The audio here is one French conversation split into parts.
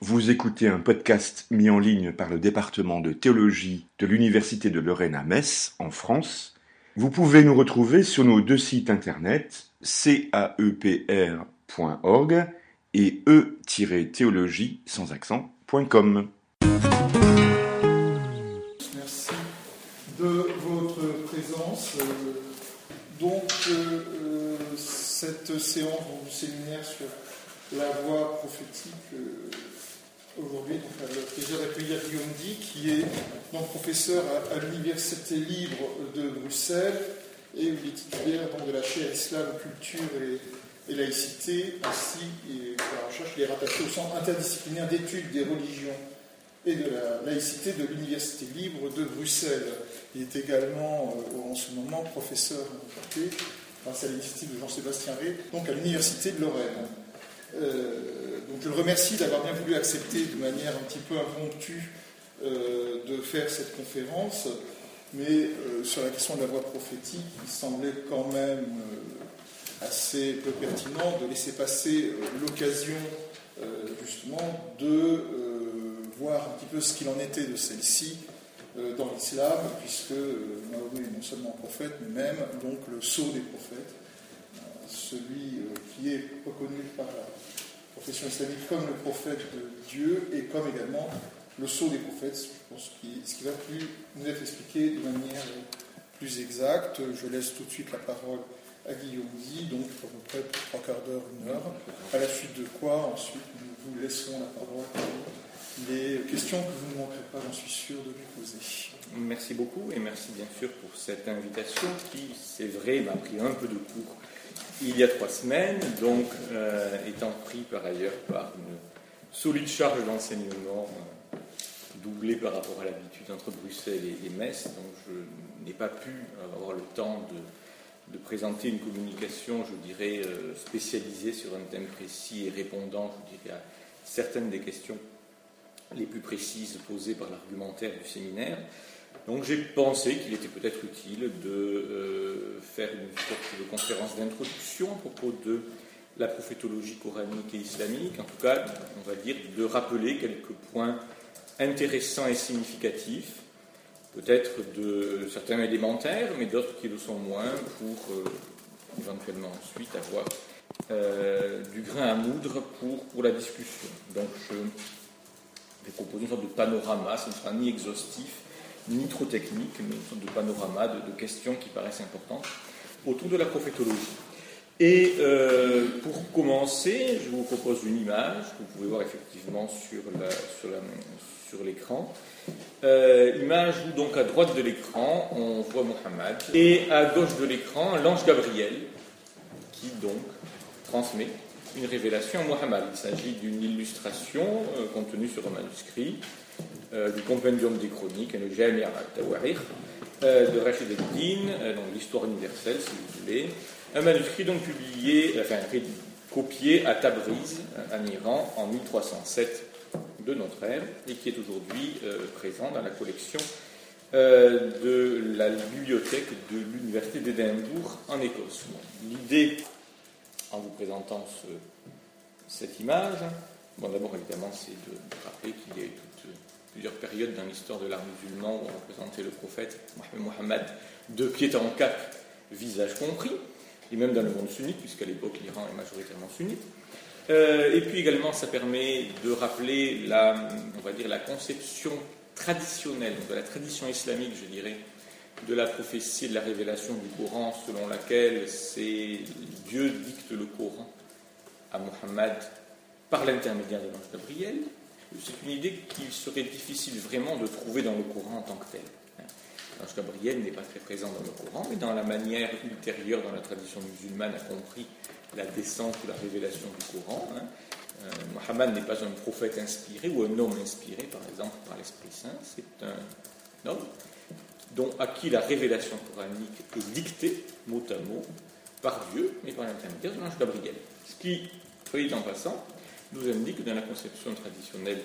Vous écoutez un podcast mis en ligne par le département de théologie de l'Université de Lorraine à Metz, en France. Vous pouvez nous retrouver sur nos deux sites internet caepr.org et e-théologie sans accent.com. Merci de votre présence. Euh, donc, euh, euh, cette séance du séminaire sur la voix prophétique, aujourd'hui, on a le plaisir d'accueillir Guillaume Di, qui est donc professeur à, l'Université libre de Bruxelles et il est titulaire donc, de la chaire Islam, Culture et, Laïcité, ainsi que la recherche, est rattaché au Centre interdisciplinaire d'études des religions et de la laïcité de l'Université libre de Bruxelles. Il est également euh, en ce moment professeur grâce à l'initiative de Jean-Sébastien Ré, donc à l'Université de Lorraine. Euh, donc je le remercie d'avoir bien voulu accepter de manière un petit peu impromptue euh, de faire cette conférence, mais sur la question de la voix prophétique, il semblait quand même assez peu pertinent de laisser passer l'occasion justement de voir un petit peu ce qu'il en était de celle-ci euh, dans l'islam, puisque euh, Mahomet est non seulement prophète, mais même donc le sceau des prophètes, euh, celui qui est reconnu par la profession islamique comme le prophète de Dieu et comme également le sceau des prophètes, ce qui va plus nous être expliqué de manière plus exacte. Je laisse tout de suite la parole à Guillaume donc à peu près trois quarts d'heure, une heure, à la suite de quoi ensuite nous vous laisserons la parole des questions que vous ne manquerez pas, j'en suis sûr, de lui poser. Merci beaucoup et merci bien sûr pour cette invitation qui, c'est vrai, m'a pris un peu de cours il y a trois semaines, donc euh, étant pris par ailleurs par une solide charge d'enseignement euh, doublée par rapport à l'habitude entre Bruxelles et, Metz, donc je n'ai pas pu avoir le temps de, présenter une communication, je dirais, euh, spécialisée sur un thème précis et répondant, je dirais, à certaines des questions les plus précises posées par l'argumentaire du séminaire. Donc j'ai pensé qu'il était peut-être utile de euh, faire une sorte de conférence d'introduction à propos de la prophétologie coranique et islamique, en tout cas, on va dire, de rappeler quelques points intéressants et significatifs, peut-être de certains élémentaires, mais d'autres qui le sont moins, pour euh, éventuellement ensuite avoir euh, du grain à moudre pour, pour la discussion. Donc je vais proposer une sorte de panorama, ce ne sera ni exhaustif, ni trop technique, mais une sorte de panorama de, questions qui paraissent importantes autour de la prophétologie. Et euh, pour commencer, je vous propose une image que vous pouvez voir effectivement sur, l'écran. Euh, image où donc à droite de l'écran, on voit Mohammed, et à gauche de l'écran, l'ange Gabriel, qui donc transmet une révélation à Muhammad. Il s'agit d'une illustration euh, contenue sur un manuscrit du Compendium des Chroniques, le Jami' al-Tawarikh, euh, de Rachid al-Din, donc l'histoire universelle, si vous voulez. Un manuscrit donc publié, enfin copié à Tabriz, en Iran, en 1307 de notre ère, et qui est aujourd'hui présent dans la collection de la bibliothèque de l'Université d'Édimbourg en Écosse. L'idée en vous présentant cette image. Bon, d'abord, évidemment, c'est de rappeler qu'il y a eu plusieurs périodes dans l'histoire de l'art musulman où on représentait le prophète Mohammed de pied en cap, visage compris, et même dans le monde sunnite, puisqu'à l'époque l'Iran est majoritairement sunnite. Euh, et puis également, ça permet de rappeler la, on va dire, la conception traditionnelle, de la tradition islamique, je dirais, de la prophétie de la révélation du Coran, selon laquelle c'est Dieu dicte le Coran à Mohammed par l'intermédiaire de l'ange Gabriel. C'est une idée qu'il serait difficile vraiment de trouver dans le Coran en tant que tel. L'ange Gabriel n'est pas très présent dans le Coran, mais dans la manière ultérieure dans la tradition musulmane a compris la descente ou la révélation du Coran. Hein. Euh, Mohammed n'est pas un prophète inspiré ou un homme inspiré, par exemple, par l'Esprit Saint. C'est un homme dont, à qui la révélation coranique est dictée mot à mot par Dieu, mais par l'intermédiaire de l'ange Gabriel. Ce qui, soit en passant, nous indique que dans la conception traditionnelle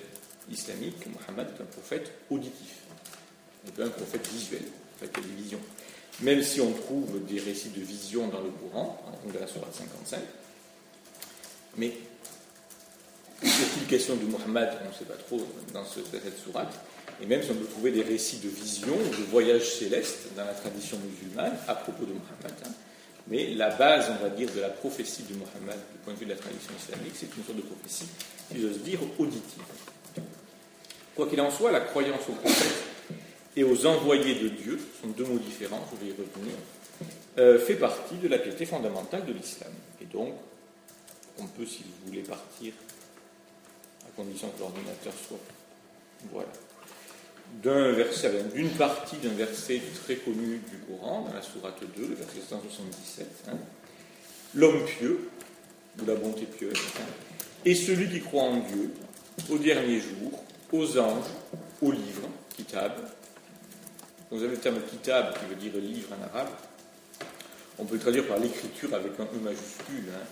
islamique, Mohammed est un prophète auditif, et pas un prophète visuel, en fait, des visions. Même si on trouve des récits de visions dans le Coran, dans la Sourate 55, mais est-il de Muhammad On ne sait pas trop dans, cette sourate. Et même si on peut trouver des récits de visions, de voyages célestes dans la tradition musulmane à propos de Muhammad. Hein. Mais la base, on va dire, de la prophétie de Muhammad, du point de vue de la tradition islamique, c'est une sorte de prophétie, si j'ose dire, auditive. Quoi qu'il en soit, la croyance aux prophètes et aux envoyés de Dieu, ce sont deux mots différents, je vais y revenir, euh, fait partie de la piété fondamentale de l'islam. Et donc, on peut, si vous voulez, partir, à condition que l'ordinateur soit. Voilà. D'un verset, d'une partie d'un verset très connu du Coran, dans la Sourate 2, le verset 177. Hein. L'homme pieux, ou la bonté pieuse, hein, est celui qui croit en Dieu, au dernier jour, aux anges, aux livres, kitab. Vous avez le terme kitab qui veut dire livre en arabe. On peut le traduire par l'écriture avec un E majuscule, hein,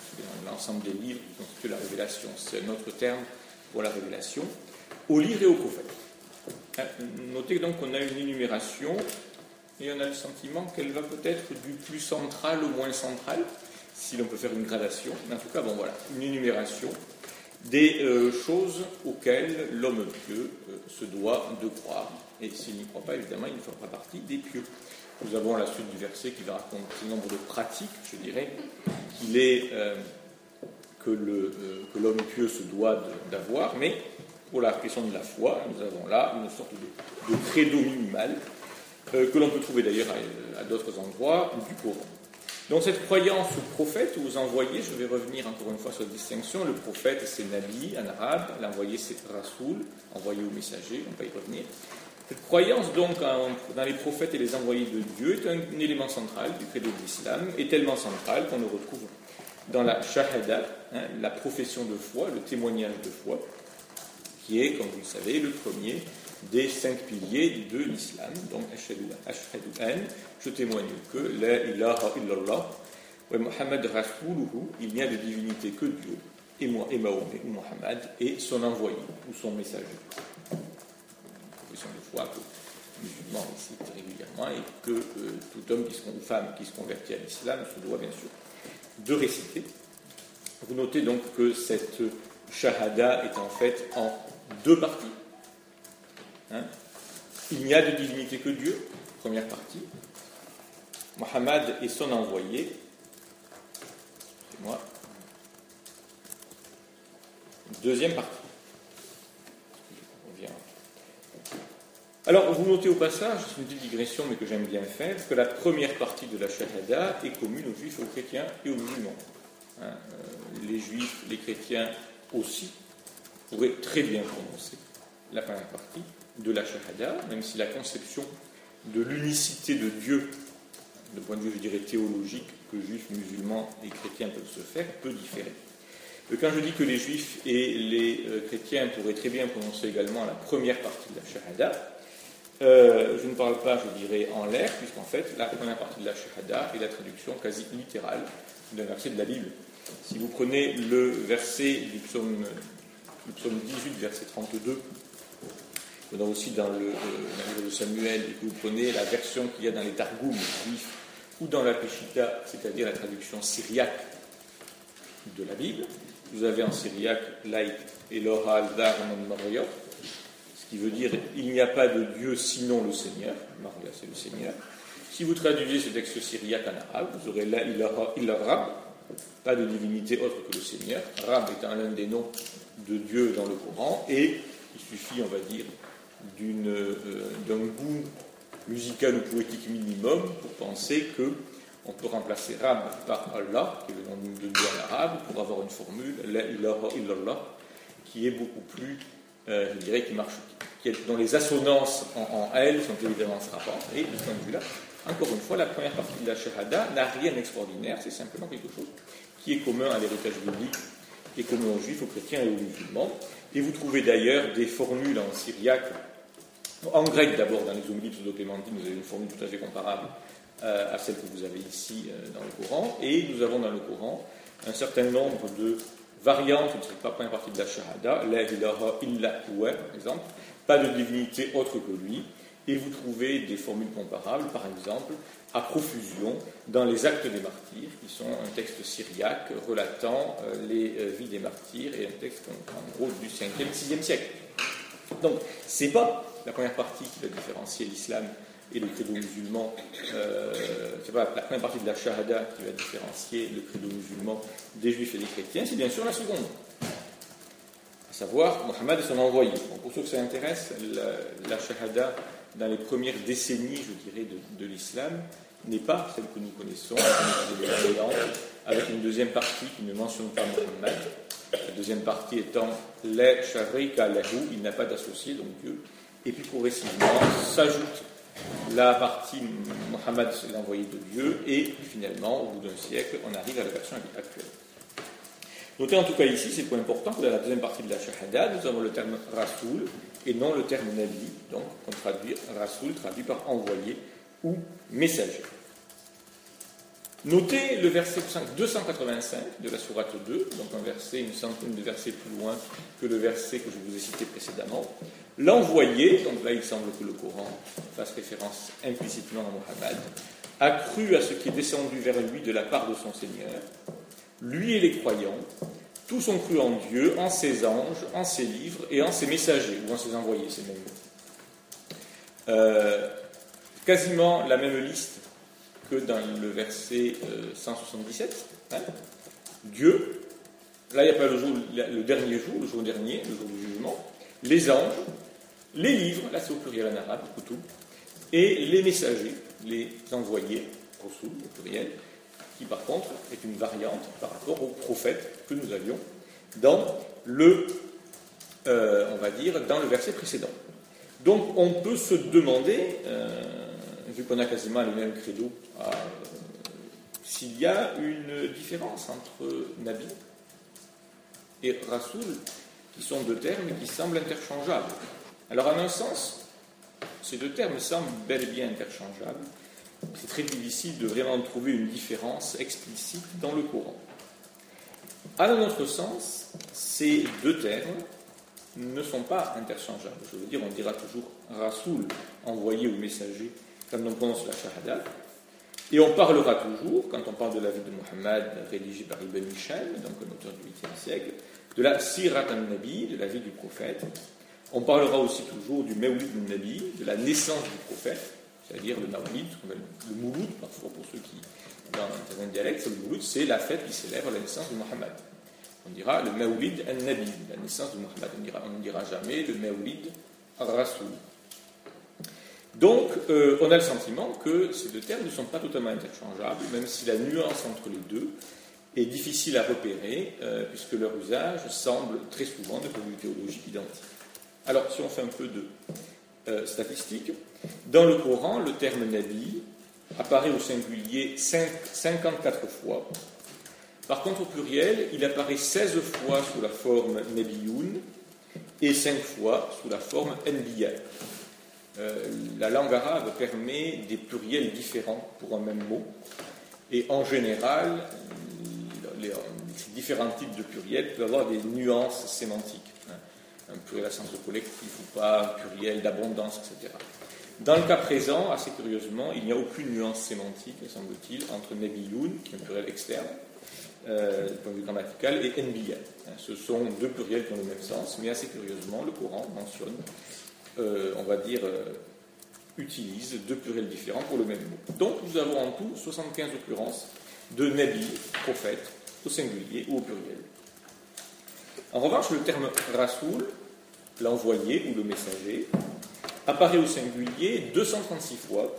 l'ensemble des livres qui constituent la révélation. C'est un autre terme pour la révélation. Au livre et au prophète. Euh, notez donc qu'on a une énumération et on a le sentiment qu'elle va peut-être du plus central au moins central, si l'on peut faire une gradation. Mais en tout cas, bon voilà, une énumération des euh, choses auxquelles l'homme pieux euh, se doit de croire. Et s'il n'y croit pas, évidemment, il ne fera pas partie des pieux. Nous avons la suite du verset qui va raconter un nombre de pratiques, je dirais, qu'il est que l'homme pieux se doit d'avoir, mais pour la question de la foi, nous avons là une sorte de, de credo minimal que l'on peut trouver d'ailleurs à, à d'autres endroits du Coran. Donc cette croyance aux prophètes ou aux envoyés, je vais revenir encore une fois sur la distinction, le prophète c'est Nabi en arabe, l'envoyé c'est Rasoul, envoyé ou messager, on va y revenir. Cette croyance donc dans les prophètes et les envoyés de Dieu est un, élément central du credo de l'islam, et tellement central qu'on le retrouve dans la shahada, hein, la profession de foi, le témoignage de foi, qui est, comme vous le savez, le premier des cinq piliers de l'islam. Donc, ashhadu an, je témoigne que la ilaha illallah, Muhammad rasuluhu, il n'y a de divinité que Dieu, et moi, et Mahomet, ou Muhammad, et son envoyé, ou son messager. Profession de foi que les musulmans citent régulièrement, et que euh, tout homme qui se, ou femme qui se convertit à l'islam se doit bien sûr de réciter. Vous notez donc que cette shahada est en fait en deux parties. Hein? Il n'y a de divinité que Dieu, première partie. Mohammed et son envoyé. C'est moi. Deuxième partie. Alors, vous notez au passage, c'est une petite digression, mais que j'aime bien faire, que la première partie de la Shahada est commune aux juifs, aux chrétiens et aux musulmans. Hein, euh, les juifs, les chrétiens aussi pourraient très bien prononcer la première partie, de la Shahada, même si la conception de l'unicité de Dieu, de point de vue, je dirais, théologique, que juifs, musulmans et chrétiens peuvent se faire, peut différer. Quand je dis que les juifs et les euh, chrétiens pourraient très bien prononcer également la première partie de la Shahada, euh, je ne parle pas, je dirais, en l'air, puisqu'en fait, la première partie de la Shahada est la traduction quasi littérale d'un verset de la Bible. Si vous prenez le verset du psaume, du psaume 18, verset 32, on a aussi dans le, livre de Samuel, et que vous prenez la version qu'il y a dans les Targums juifs ou dans la Peshitta, c'est-à-dire la traduction syriaque de la Bible. Vous avez en syriaque Laït Elohal Dar ce qui veut dire il n'y a pas de Dieu sinon le Seigneur. Maria, c'est le Seigneur. Si vous traduisez ce texte syriaque en arabe, vous aurez là il Rab, pas de divinité autre que le Seigneur. Rab étant l'un des noms de Dieu dans le Coran, et il suffit, on va dire, euh, d'un goût musical ou poétique minimum pour penser que on peut remplacer Rab par Allah, qui est le nom de Dieu en arabe, pour avoir une formule, La ilaha illallah, qui est beaucoup plus, euh, je dirais, qui marche, qui est, dont les assonances en, elle sont évidemment se rapportent. Et de ce point de vue-là, encore une fois, la première partie de la Shahada n'a rien d'extraordinaire, c'est simplement quelque chose qui est commun à l'héritage biblique, qui est commun aux juifs, aux chrétiens et aux musulmans. Et vous trouvez d'ailleurs des formules en syriaque en grec d'abord, dans les Oumli pseudo-clémentines, vous avez une formule tout à fait comparable euh, à celle que vous avez ici euh, dans le Coran. Et nous avons dans le Coran un certain nombre de variantes, ce ne serait pas la première partie de la Shahada, la ilaha illa par exemple, pas de divinité autre que lui, et vous trouvez des formules comparables, par exemple, à profusion dans les Actes des martyrs, qui sont un texte syriaque relatant euh, les euh, vies des martyrs et un texte en, gros du 5e, 6e siècle. Donc, ce n'est pas la première partie qui va différencier l'islam et le credo musulman, euh, c'est pas la première partie de la Shahada qui va différencier le credo musulman des juifs et des chrétiens, c'est bien sûr la seconde. À savoir, Mohammed et son envoyé. pour ceux que ça intéresse, la, Shahada, dans les premières décennies, je dirais, de, l'islam, n'est pas celle que nous connaissons, avec une deuxième partie qui ne mentionne pas Mohammed. La deuxième partie étant Les Sharika Lahu, il n'a pas d'associé, donc Dieu. Et puis progressivement s'ajoute la partie Mohammed, l'envoyé de Dieu, et finalement, au bout d'un siècle, on arrive à la version actuelle. Notez en tout cas ici, c'est le point important, que dans la deuxième partie de la Shahada, nous avons le terme Rasoul et non le terme Nabi, donc on traduit Rasoul traduit par envoyé ou messager. Notez le verset 285 de la Sourate 2, donc un verset, une centaine de versets plus loin que le verset que je vous ai cité précédemment. L'envoyé, donc là il semble que le Coran fasse référence implicitement à Mohammed, a cru à ce qui est descendu vers lui de la part de son Seigneur. Lui et les croyants, tous ont cru en Dieu, en ses anges, en ses livres et en ses messagers, ou en ses envoyés, c'est même euh, quasiment la même liste que dans le verset 177. Euh, hein. Dieu, là il n'y a pas le, dernier jour, le jour dernier, le jour du jugement, les anges, les livres, là c'est au pluriel en arabe, et les messagers, les envoyés, au pluriel, qui par contre est une variante par rapport aux prophètes que nous avions dans le, euh, on va dire, dans le verset précédent. Donc on peut se demander, euh, vu qu'on a quasiment les mêmes credos, euh, s'il y a une différence entre Nabi et Rasoul, qui sont deux termes qui semblent interchangeables. Alors, en un sens, ces deux termes semblent bel et bien interchangeables. C'est très difficile de vraiment trouver une différence explicite dans le courant. À un autre sens, ces deux termes ne sont pas interchangeables. Je veux dire, on dira toujours Rasoul, envoyé ou messager, quand on prononce la Shahada. Et on parlera toujours, quand on parle de la vie de Mohammed, rédigé par Ibn Hisham, donc un auteur du 8e siècle, de la Sirat al-Nabi, de la vie du prophète. On parlera aussi toujours du Mawlid al-Nabi, de la naissance du prophète, c'est-à-dire le Mawlid, le Mouloud, parfois pour ceux qui, dans un dialecte, le Mouloud, c'est la fête qui célèbre la naissance de Mohammed. On dira le Mawlid al-Nabi, la naissance de Mohammed. On, ne dira jamais le Mawlid al-Rasoul. Donc, euh, on a le sentiment que ces deux termes ne sont pas totalement interchangeables, même si la nuance entre les deux est difficile à repérer, euh, puisque leur usage semble très souvent de point de vue théologique identique. Alors, si on fait un peu de euh, statistiques, dans le Coran, le terme Nabi apparaît au singulier 54 fois. Par contre, au pluriel, il apparaît 16 fois sous la forme Nabiyoun et 5 fois sous la forme Nbiya. Euh, la langue arabe permet des pluriels différents pour un même mot. Et en général, les, différents types de pluriels peuvent avoir des nuances sémantiques. Un pluriel à sens collectif ou pas, un pluriel d'abondance, etc. Dans le cas présent, assez curieusement, il n'y a aucune nuance sémantique, semble-t-il, entre Nebiyoun, qui est un pluriel externe, euh, du point de vue grammatical, et Nbiya. Hein. Ce sont deux pluriels qui ont le même sens, mais assez curieusement, le Coran mentionne euh, on va dire, euh, utilise deux pluriels différents pour le même mot. Donc nous avons en tout 75 occurrences de nabi, prophète, au singulier ou au pluriel. En revanche, le terme rasoul, l'envoyé ou le messager, apparaît au singulier 236 fois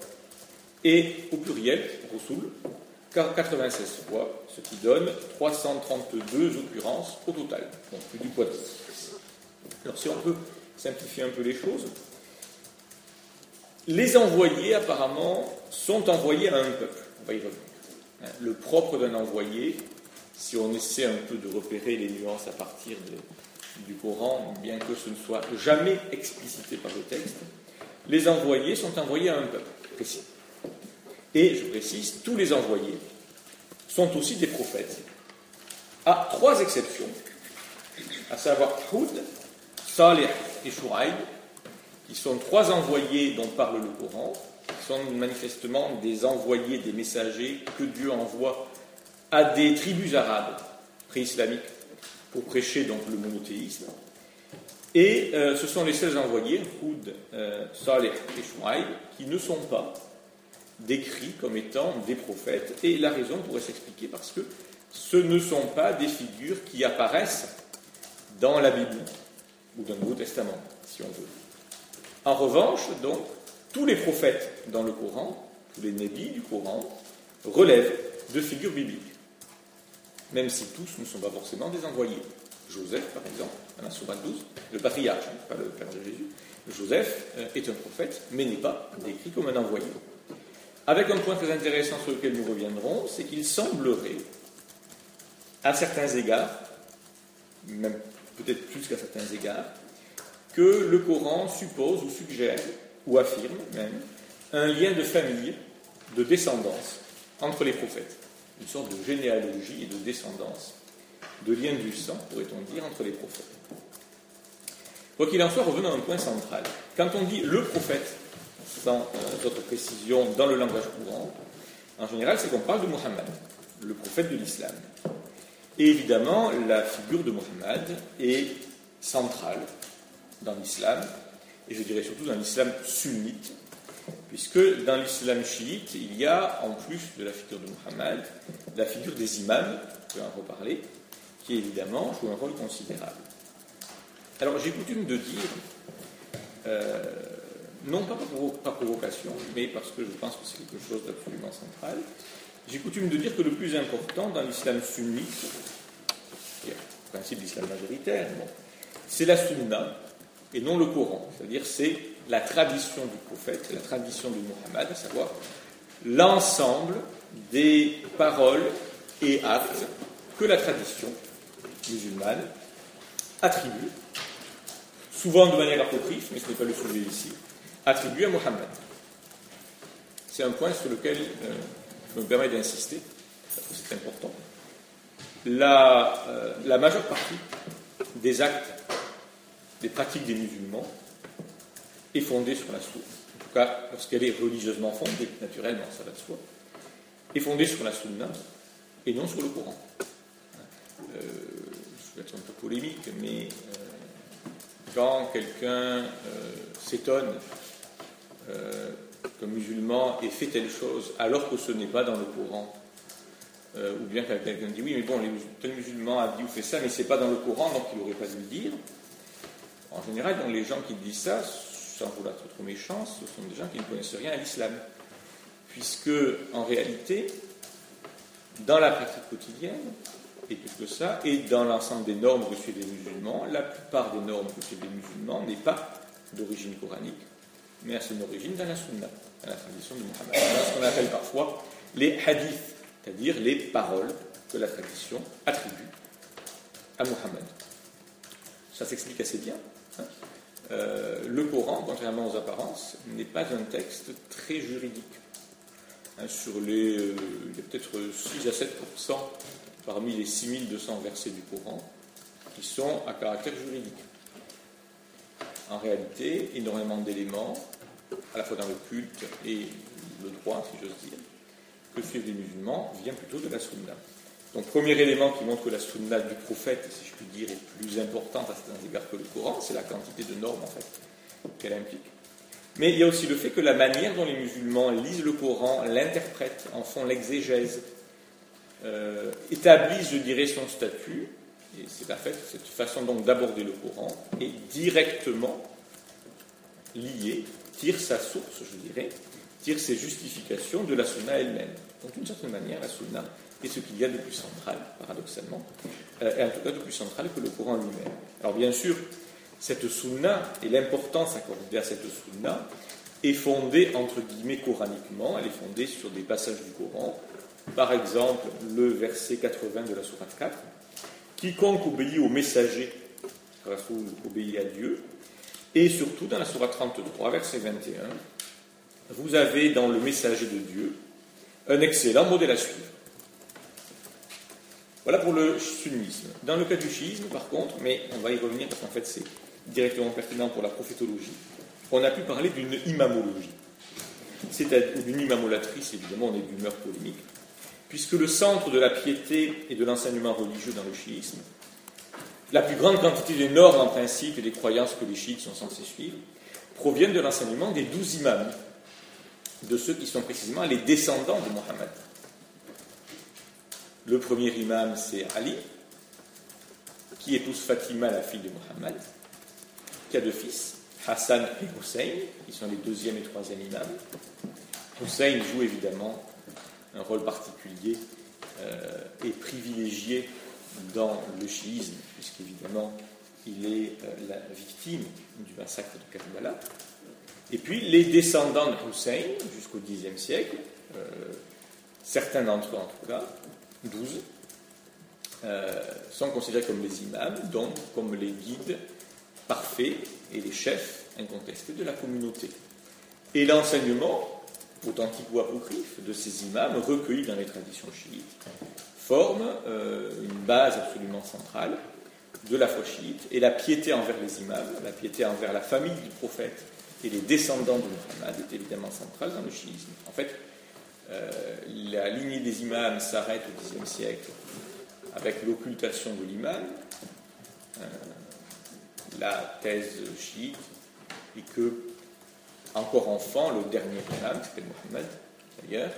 et au pluriel, rasoul, 96 fois, ce qui donne 332 occurrences au total, donc plus du poids Alors si on peut simplifier un peu les choses. Les envoyés, apparemment, sont envoyés à un peuple. On va y revenir. Hein, le propre d'un envoyé, si on essaie un peu de repérer les nuances à partir du Coran, bien que ce ne soit jamais explicité par le texte, les envoyés sont envoyés à un peuple précis. Et, je précise, tous les envoyés sont aussi des prophètes, à trois exceptions, à savoir Houd, Salih et Shuraïb, qui sont trois envoyés dont parle le Coran, qui sont manifestement des envoyés, des messagers que Dieu envoie à des tribus arabes pré-islamiques pour prêcher donc le monothéisme. Et euh, ce sont les seuls envoyés, Houd, euh, Saleh et Shuaib, qui ne sont pas décrits comme étant des prophètes. Et la raison pourrait s'expliquer parce que ce ne sont pas des figures qui apparaissent dans la Bible ou dans le Nouveau Testament, si on veut. En revanche, donc, tous les prophètes dans le Coran, tous les nébis du Coran, relèvent de figures bibliques, même si tous ne sont pas forcément des envoyés. Joseph, par exemple, dans la Sourate 12, le patriarche, hein, pas le père de Jésus, Joseph euh, est un prophète, mais n'est pas décrit comme un envoyé. Avec un point très intéressant sur lequel nous reviendrons, c'est qu'il semblerait, à certains égards, même peut-être plus qu'à certains égards, que le Coran suppose ou suggère, ou affirme même, un lien de famille, de descendance entre les prophètes, une sorte de généalogie et de descendance, de lien du sang, pourrait-on dire, entre les prophètes. Quoi qu'il en soit, revenons à un point central. Quand on dit le prophète, sans euh, autre précision dans le langage courant, en général, c'est qu'on parle de Muhammad, le prophète de l'islam. Et évidemment, la figure de Muhammad est centrale dans l'islam, et je dirais surtout dans l'islam sunnite, puisque dans l'islam chiite, il y a, en plus de la figure de Muhammad, la figure des imams, je vais en reparler, qui évidemment joue un rôle considérable. Alors j'ai coutume de dire, euh, non pas par, provocation, mais parce que je pense que c'est quelque chose d'absolument central, j'ai coutume de dire que le plus important dans l'islam sunnite, qui est le principe d'islam majoritaire, c'est la sunna et non le Coran. C'est-à-dire c'est la tradition du prophète, la tradition de Muhammad, à savoir l'ensemble des paroles et actes que la tradition musulmane attribue souvent de manière apocryphe, mais ce n'est pas le sujet ici, attribué à Mohammed. C'est un point sur lequel euh, je me permets d'insister, parce c'est important. La, euh, la, majeure partie des actes, des pratiques des musulmans est fondée sur la sunna. En tout cas, lorsqu'elle est religieusement fondée, naturellement, ça va de soi, est fondée sur la sunna et non sur le Coran. Euh, je vais être un peu polémique, mais quand quelqu'un euh, s'étonne euh, qu'un musulman ait fait telle chose alors que ce n'est pas dans le Coran, euh, ou bien quand quelqu'un dit oui, mais bon, tel musulman a dit ou fait ça, mais c'est pas dans le Coran, donc il n'aurait pas dû le dire. En général, les gens qui disent ça, sans vouloir être trop méchants, ce sont des gens qui ne connaissent rien à l'islam. Puisque, en réalité, dans la pratique quotidienne, et plus que ça, et dans l'ensemble des normes que suivent les musulmans, la plupart des normes que suivent les musulmans n'est pas d'origine coranique, mais à son origine dans la sunna, dans la tradition de Muhammad. Ce qu'on appelle parfois les hadiths, c'est-à-dire les paroles que la tradition attribue à Muhammad. Ça s'explique assez bien. Hein. Euh, le Coran, contrairement aux apparences, n'est pas un texte très juridique. Hein, sur les, euh, il y a peut-être 6 à 7% parmi les 6200 versets du Coran qui sont à caractère juridique. En réalité, énormément d'éléments, à la fois dans le culte et le droit, si j'ose dire, que suivent les musulmans, vient plutôt de la sunna. Donc, premier élément qui montre que la sunna du prophète, si je puis dire, est plus importante à certains égards que le Coran, c'est la quantité de normes, en fait, qu'elle implique. Mais il y a aussi le fait que la manière dont les musulmans lisent le Coran, l'interprètent, en font l'exégèse, euh, établissent, je dirais, son statut, et c'est la fait, cette façon donc d'aborder le Coran est directement liée, tire sa source, je dirais, tire ses justifications de la sunna elle-même. Donc d'une certaine manière, la sunna est ce qu'il y a de plus central, paradoxalement, euh, et en tout cas de plus central que le Coran lui-même. Alors bien sûr, cette sunna et l'importance accordée à cette sunna est fondée entre guillemets coraniquement, elle est fondée sur des passages du Coran par exemple, le verset 80 de la Sourate 4, quiconque obéit au messager, obéit à Dieu, et surtout dans la Sourate 33, verset 21, vous avez dans le messager de Dieu un excellent modèle à suivre. Voilà pour le sunnisme. Dans le cas du chiisme, par contre, mais on va y revenir parce qu'en fait c'est directement pertinent pour la prophétologie, on a pu parler d'une imamologie. C'est-à-dire d'une imamolatrice, évidemment, on est d'humeur polémique, puisque le centre de la piété et de l'enseignement religieux dans le chiisme, la plus grande quantité des normes en principe et des croyances que les chiites sont censés suivre, proviennent de l'enseignement des douze imams, de ceux qui sont précisément les descendants de Mohammed. Le premier imam, c'est Ali, qui épouse Fatima, la fille de Mohammed, qui a deux fils, Hassan et Hussein, qui sont les deuxième et troisième imams. Hussein joue évidemment un rôle particulier euh, et privilégié dans le chiisme, puisqu'évidemment il est euh, la victime du massacre de Karbala. Et puis les descendants de Hussein jusqu'au Xe siècle, euh, certains d'entre eux en tout cas, douze, sont considérés comme les imams, donc comme les guides parfaits et les chefs incontestés de la communauté. Et l'enseignement, authentique ou apocryphe, de ces imams recueillis dans les traditions chiites forme euh, une base absolument centrale de la foi chiite. Et la piété envers les imams, la piété envers la famille du prophète et les descendants de Muhammad est évidemment centrale dans le chiisme. En fait, euh, la lignée des imams s'arrête au Xe siècle avec l'occultation de l'imam. Euh, la thèse chiite et que, encore enfant, le dernier imam, qui s'appelle Mohammed d'ailleurs,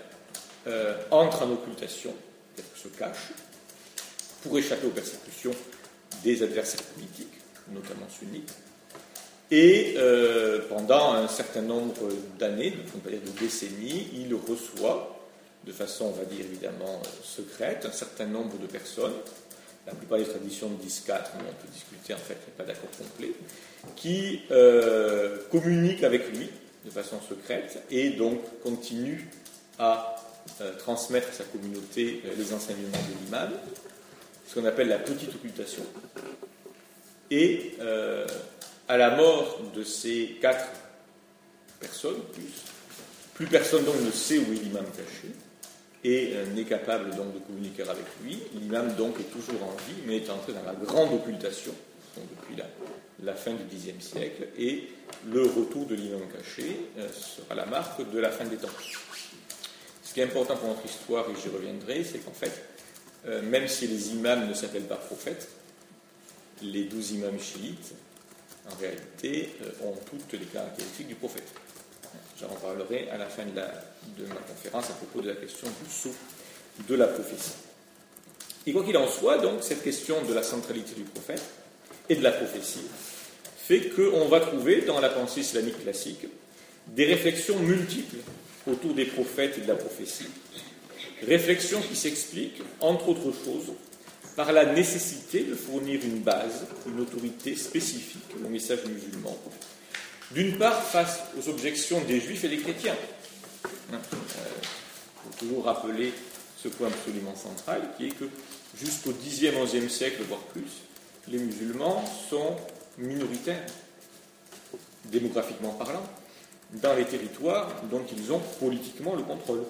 euh, entre en occultation, se cache, pour échapper aux persécutions des adversaires politiques, notamment sunnites. Et euh, pendant un certain nombre d'années, on peut dire de décennies, il reçoit, de façon, on va dire évidemment secrète, un certain nombre de personnes la plupart des traditions disent 4, mais on peut discuter, en fait, il n'y a pas d'accord complet, qui euh, communiquent avec lui de façon secrète et donc continuent à euh, transmettre à sa communauté euh, les enseignements de l'imam, ce qu'on appelle la petite occultation. Et à la mort de ces quatre personnes, plus, plus personne donc ne sait où est l'imam caché et euh, n'est capable donc de communiquer avec lui. L'imam donc est toujours en vie, mais est entré dans la grande occultation depuis la, fin du Xe siècle, et le retour de l'imam caché euh, sera la marque de la fin des temps. Ce qui est important pour notre histoire, et j'y reviendrai, c'est qu'en fait, euh, même si les imams ne s'appellent pas prophètes, les douze imams chiites, en réalité, ont toutes les caractéristiques du prophète. J'en parlerai à la fin de, ma conférence à propos de la question du saut de la prophétie. Et quoi qu'il en soit, donc, cette question de la centralité du prophète et de la prophétie fait qu'on va trouver dans la pensée islamique classique des réflexions multiples autour des prophètes et de la prophétie. Réflexions qui s'expliquent, entre autres choses, par la nécessité de fournir une base, une autorité spécifique au message musulman, d'une part, face aux objections des juifs et des chrétiens. Il hein, euh, faut toujours rappeler ce point absolument central, qui est que jusqu'au Xe, XIe siècle, voire plus, les musulmans sont minoritaires, démographiquement parlant, dans les territoires dont ils ont politiquement le contrôle.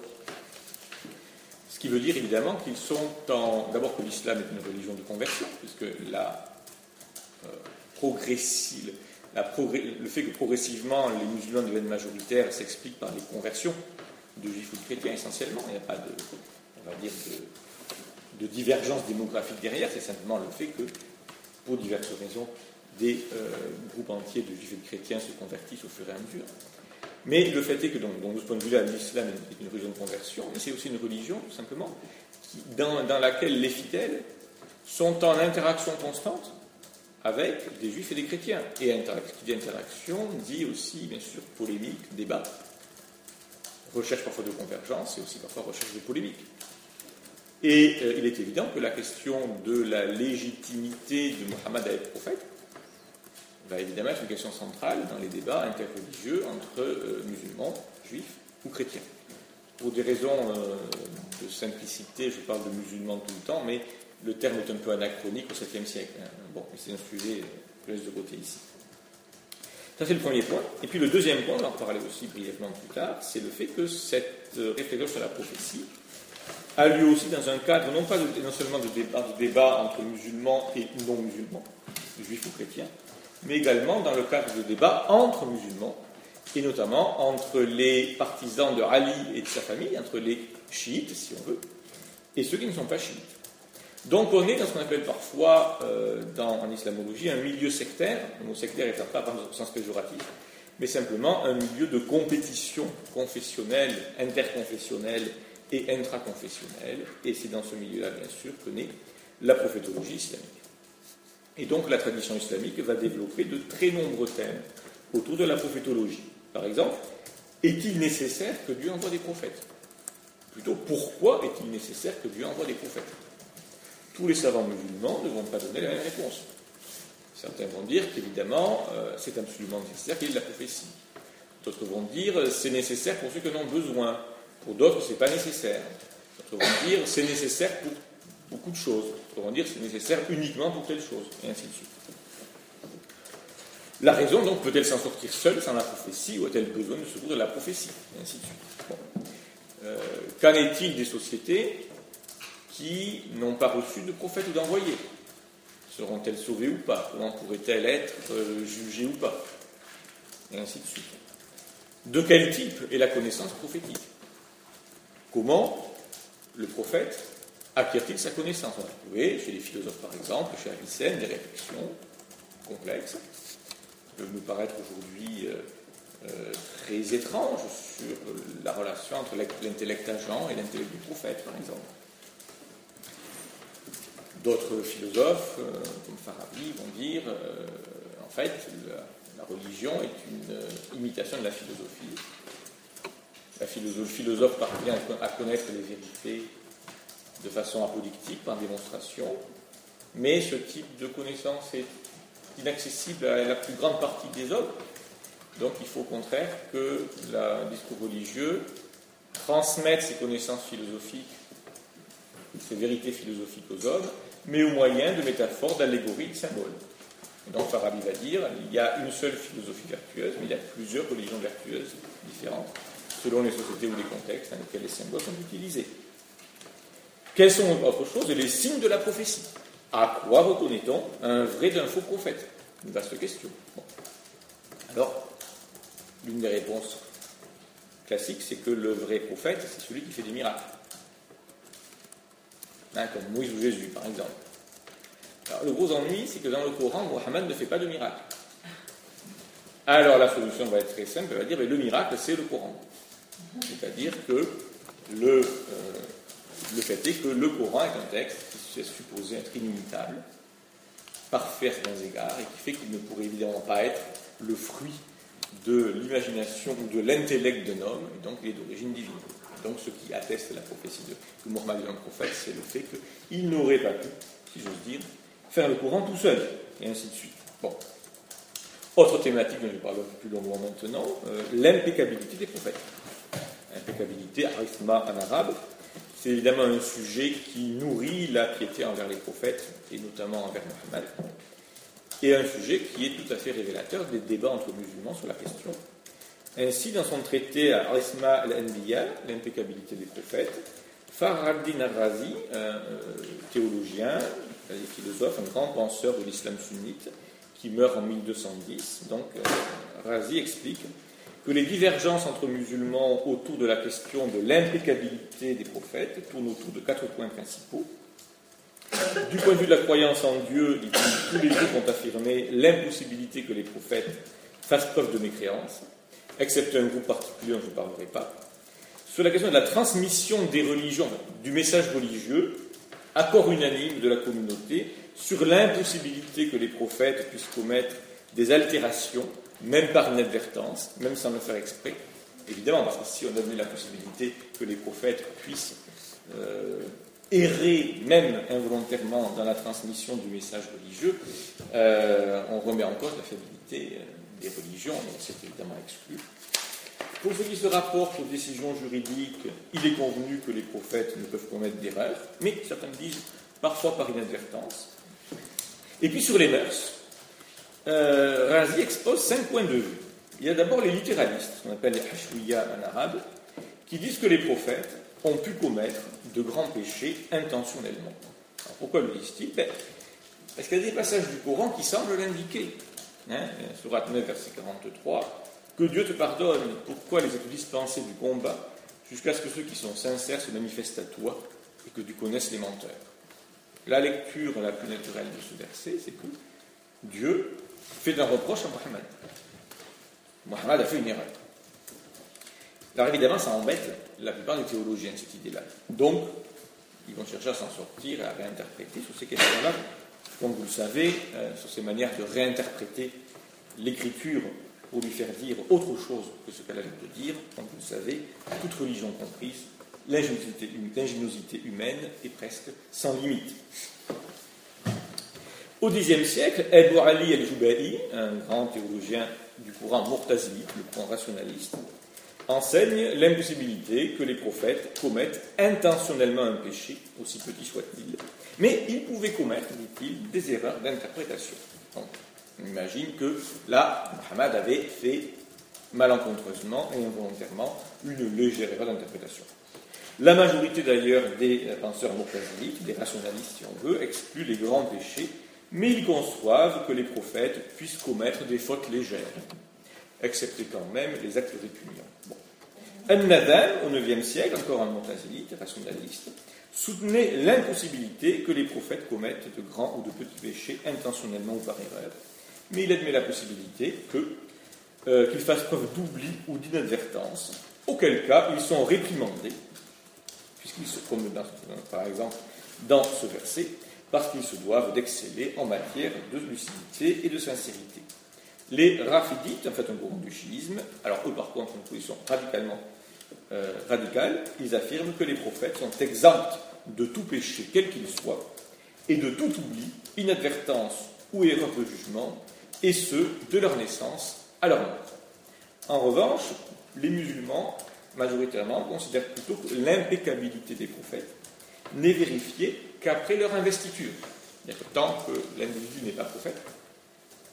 Ce qui veut dire évidemment qu'ils sont en. D'abord que l'islam est une religion de conversion, puisque la euh, le fait que progressivement les musulmans deviennent majoritaires s'explique par les conversions de juifs ou de chrétiens essentiellement. Il n'y a pas de, on va dire, de, divergence démographique derrière, c'est simplement le fait que, pour diverses raisons, des euh, groupes entiers de juifs et de chrétiens se convertissent au fur et à mesure. Mais le fait est que, de ce point de vue-là, l'islam est une religion de conversion, mais c'est aussi une religion, tout simplement, dans laquelle les fidèles sont en interaction constante avec des juifs et des chrétiens. Et qui dit interaction dit aussi, bien sûr, polémique, débat, recherche parfois de convergence et aussi parfois recherche de polémique. Et euh, il est évident que la question de la légitimité de Mohammed à être prophète va évidemment être une question centrale dans les débats interreligieux entre euh, musulmans, juifs ou chrétiens. Pour des raisons euh, de simplicité, je parle de musulmans tout le temps, mais le terme est un peu anachronique au 7e siècle. Hein. Bon, c'est un sujet que je laisse de côté ici. Ça, c'est le premier point. Et puis le deuxième point, on va en parler aussi brièvement plus tard, c'est le fait que cette euh, réflexion sur la prophétie a lieu aussi dans un cadre non pas non seulement de débat, de débat entre musulmans et non musulmans, juifs ou chrétiens, mais également dans le cadre de débat entre musulmans et notamment entre les partisans de Ali et de sa famille, entre les chiites, si on veut, et ceux qui ne sont pas chiites. Donc on est dans ce qu'on appelle parfois, euh, dans, en islamologie, un milieu sectaire, le mot sectaire est pas au sens péjoratif, mais simplement un milieu de compétition confessionnelle, interconfessionnelle et intraconfessionnelle, et c'est dans ce milieu-là, bien sûr, que naît la prophétologie islamique. Et donc la tradition islamique va développer de très nombreux thèmes autour de la prophétologie. Par exemple, est-il nécessaire que Dieu envoie des prophètes? Plutôt, pourquoi est-il nécessaire que Dieu envoie des prophètes? Tous les savants musulmans ne vont pas donner la même réponse. Certains vont dire qu'évidemment, euh, c'est absolument nécessaire qu'il y ait de la prophétie. D'autres vont dire c'est nécessaire pour ceux qui en ont besoin. Pour d'autres, ce n'est pas nécessaire. D'autres vont dire c'est nécessaire pour beaucoup de choses. Vont dire c'est nécessaire uniquement pour telle chose, et ainsi de suite. La raison, donc, peut-elle s'en sortir seule sans la prophétie ou a-t-elle besoin de secours de la prophétie Et ainsi de suite. Euh, qu'en est-il des sociétés qui n'ont pas reçu de prophète ou d'envoyé Seront-elles sauvées ou pas? Comment pourraient-elles être euh, jugées ou pas? Et ainsi de suite. De quel type est la connaissance prophétique? Comment le prophète acquiert-il sa connaissance On a trouvé chez les philosophes par exemple, chez Avicenne, des réflexions complexes peuvent nous paraître aujourd'hui euh, euh, très étranges sur la relation entre l'intellect agent et l'intellect du prophète, par exemple. D'autres philosophes, euh, comme Farabi, vont dire en fait, la, religion est une imitation de la philosophie. La philosophie, le philosophe parvient à connaître les vérités de façon apodictique, par démonstration, mais ce type de connaissance est inaccessible à la plus grande partie des hommes. Donc il faut au contraire que le discours religieux transmette ses connaissances philosophiques, ses vérités philosophiques aux hommes, mais au moyen de métaphores, d'allégories, de symboles. donc Farabi va dire il y a une seule philosophie vertueuse, mais il y a plusieurs religions vertueuses différentes, selon les sociétés ou les contextes dans lesquels les symboles sont utilisés. Quels sont, autre chose, les signes de la prophétie? À quoi reconnaît-on un vrai d'un faux prophète? Une vaste question. Alors, l'une des réponses classiques, c'est que le vrai prophète, c'est celui qui fait des miracles. Hein, comme Moïse ou Jésus, par exemple. Alors, le gros ennui, c'est que dans le Coran, Mohammed ne fait pas de miracle. Alors, la solution va être très simple, elle va dire, mais le miracle, c'est le Coran. C'est-à-dire que le, euh, le fait est que le Coran est un texte qui est supposé être inimitable, parfait à certains égards, et qui fait qu'il ne pourrait évidemment pas être le fruit de l'imagination ou de l'intellect d'un homme, et donc il est d'origine divine. donc ce qui atteste la prophétie de, Mohammed est un prophète, c'est le fait qu'il n'aurait pas pu, si j'ose dire, faire le Coran tout seul, et ainsi de suite. Bon. Autre thématique dont je parle un peu plus longuement maintenant, euh, l'impeccabilité des prophètes. Impeccabilité, arithma en arabe, c'est évidemment un sujet qui nourrit la piété envers les prophètes, et notamment envers Mohammed, et un sujet qui est tout à fait révélateur des débats entre musulmans sur la question. Ainsi, dans son traité à Arisma al-Anbiya, l'impeccabilité des prophètes, Farhaddin al-Razi, un théologien, un philosophe, un grand penseur de l'islam sunnite, qui meurt en 1210, donc euh, Razi explique que les divergences entre musulmans autour de la question de l'impeccabilité des prophètes tournent autour de quatre points principaux. Du point de vue de la croyance en Dieu, tous les groupes ont affirmé l'impossibilité que les prophètes fassent preuve de mécréance, excepté un groupe particulier dont je ne parlerai pas. Sur la question de la transmission des religions, du message religieux, accord unanime de la communauté sur l'impossibilité que les prophètes puissent commettre des altérations même par inadvertance, même sans le faire exprès. Évidemment, parce que si on donné la possibilité que les prophètes puissent euh, errer, même involontairement, dans la transmission du message religieux, euh, on remet en cause la fiabilité euh, des religions, donc c'est évidemment exclu. Pour ce qui se rapporte aux décisions juridiques, il est convenu que les prophètes ne peuvent commettre d'erreurs, mais certains disent parfois par inadvertance. Et puis sur les mœurs, euh, Razi expose cinq points de vue. Il y a d'abord les littéralistes, qu'on appelle les hashwiya en arabe, qui disent que les prophètes ont pu commettre de grands péchés intentionnellement. pourquoi le disent-ils ben, Parce qu'il y a des passages du Coran qui semblent l'indiquer. Hein, Surat 9, verset 43, que Dieu te pardonne, pourquoi les as-tu dispensés du combat jusqu'à ce que ceux qui sont sincères se manifestent à toi et que tu connaisses les menteurs? La lecture la plus naturelle de ce verset, c'est que Dieu fait un reproche à Mohammed. Mohammed a fait une erreur. Alors évidemment, ça embête la plupart des théologiens, cette idée-là. Donc, ils vont chercher à s'en sortir et à réinterpréter sur ces questions-là. Comme vous le savez, euh, sur ces manières de réinterpréter l'écriture pour lui faire dire autre chose que ce qu'elle a de dire, comme vous le savez, toute religion comprise, l'ingéniosité humaine est presque sans limite. Au Xe siècle, Edouard Ali el-Joubahi, un grand théologien du courant Murtazilite, le courant rationaliste, enseigne l'impossibilité que les prophètes commettent intentionnellement un péché, aussi petit soit-il, mais ils pouvaient commettre, dit-il, des erreurs d'interprétation. On imagine que là, Mohammed avait fait malencontreusement et involontairement une légère erreur d'interprétation. La majorité d'ailleurs des penseurs murtazilites, des rationalistes si on veut, excluent les grands péchés, mais ils conçoivent que les prophètes puissent commettre des fautes légères, excepté quand même les actes répugnants. Bon. An-Nadam, au IXe siècle, encore un murtazilite, rationaliste, soutenait l'impossibilité que les prophètes commettent de grands ou de petits péchés intentionnellement ou par erreur, mais il admet la possibilité euh, qu'ils fassent preuve d'oubli ou d'inadvertance, auquel cas ils sont réprimandés, puisqu'ils se comme par exemple dans ce verset, parce qu'ils se doivent d'exceller en matière de lucidité et de sincérité. Les rafidites, en fait un courant du chiisme, alors eux par contre ont une position radicalement euh, ils affirment que les prophètes sont exempts de tout péché, quel qu'il soit, et de tout oubli, inadvertance ou erreur de jugement, et ce, de leur naissance à leur mort. En revanche, les musulmans, majoritairement, considèrent plutôt que l'impeccabilité des prophètes n'est vérifiée qu'après leur investiture. Tant que l'individu n'est pas prophète,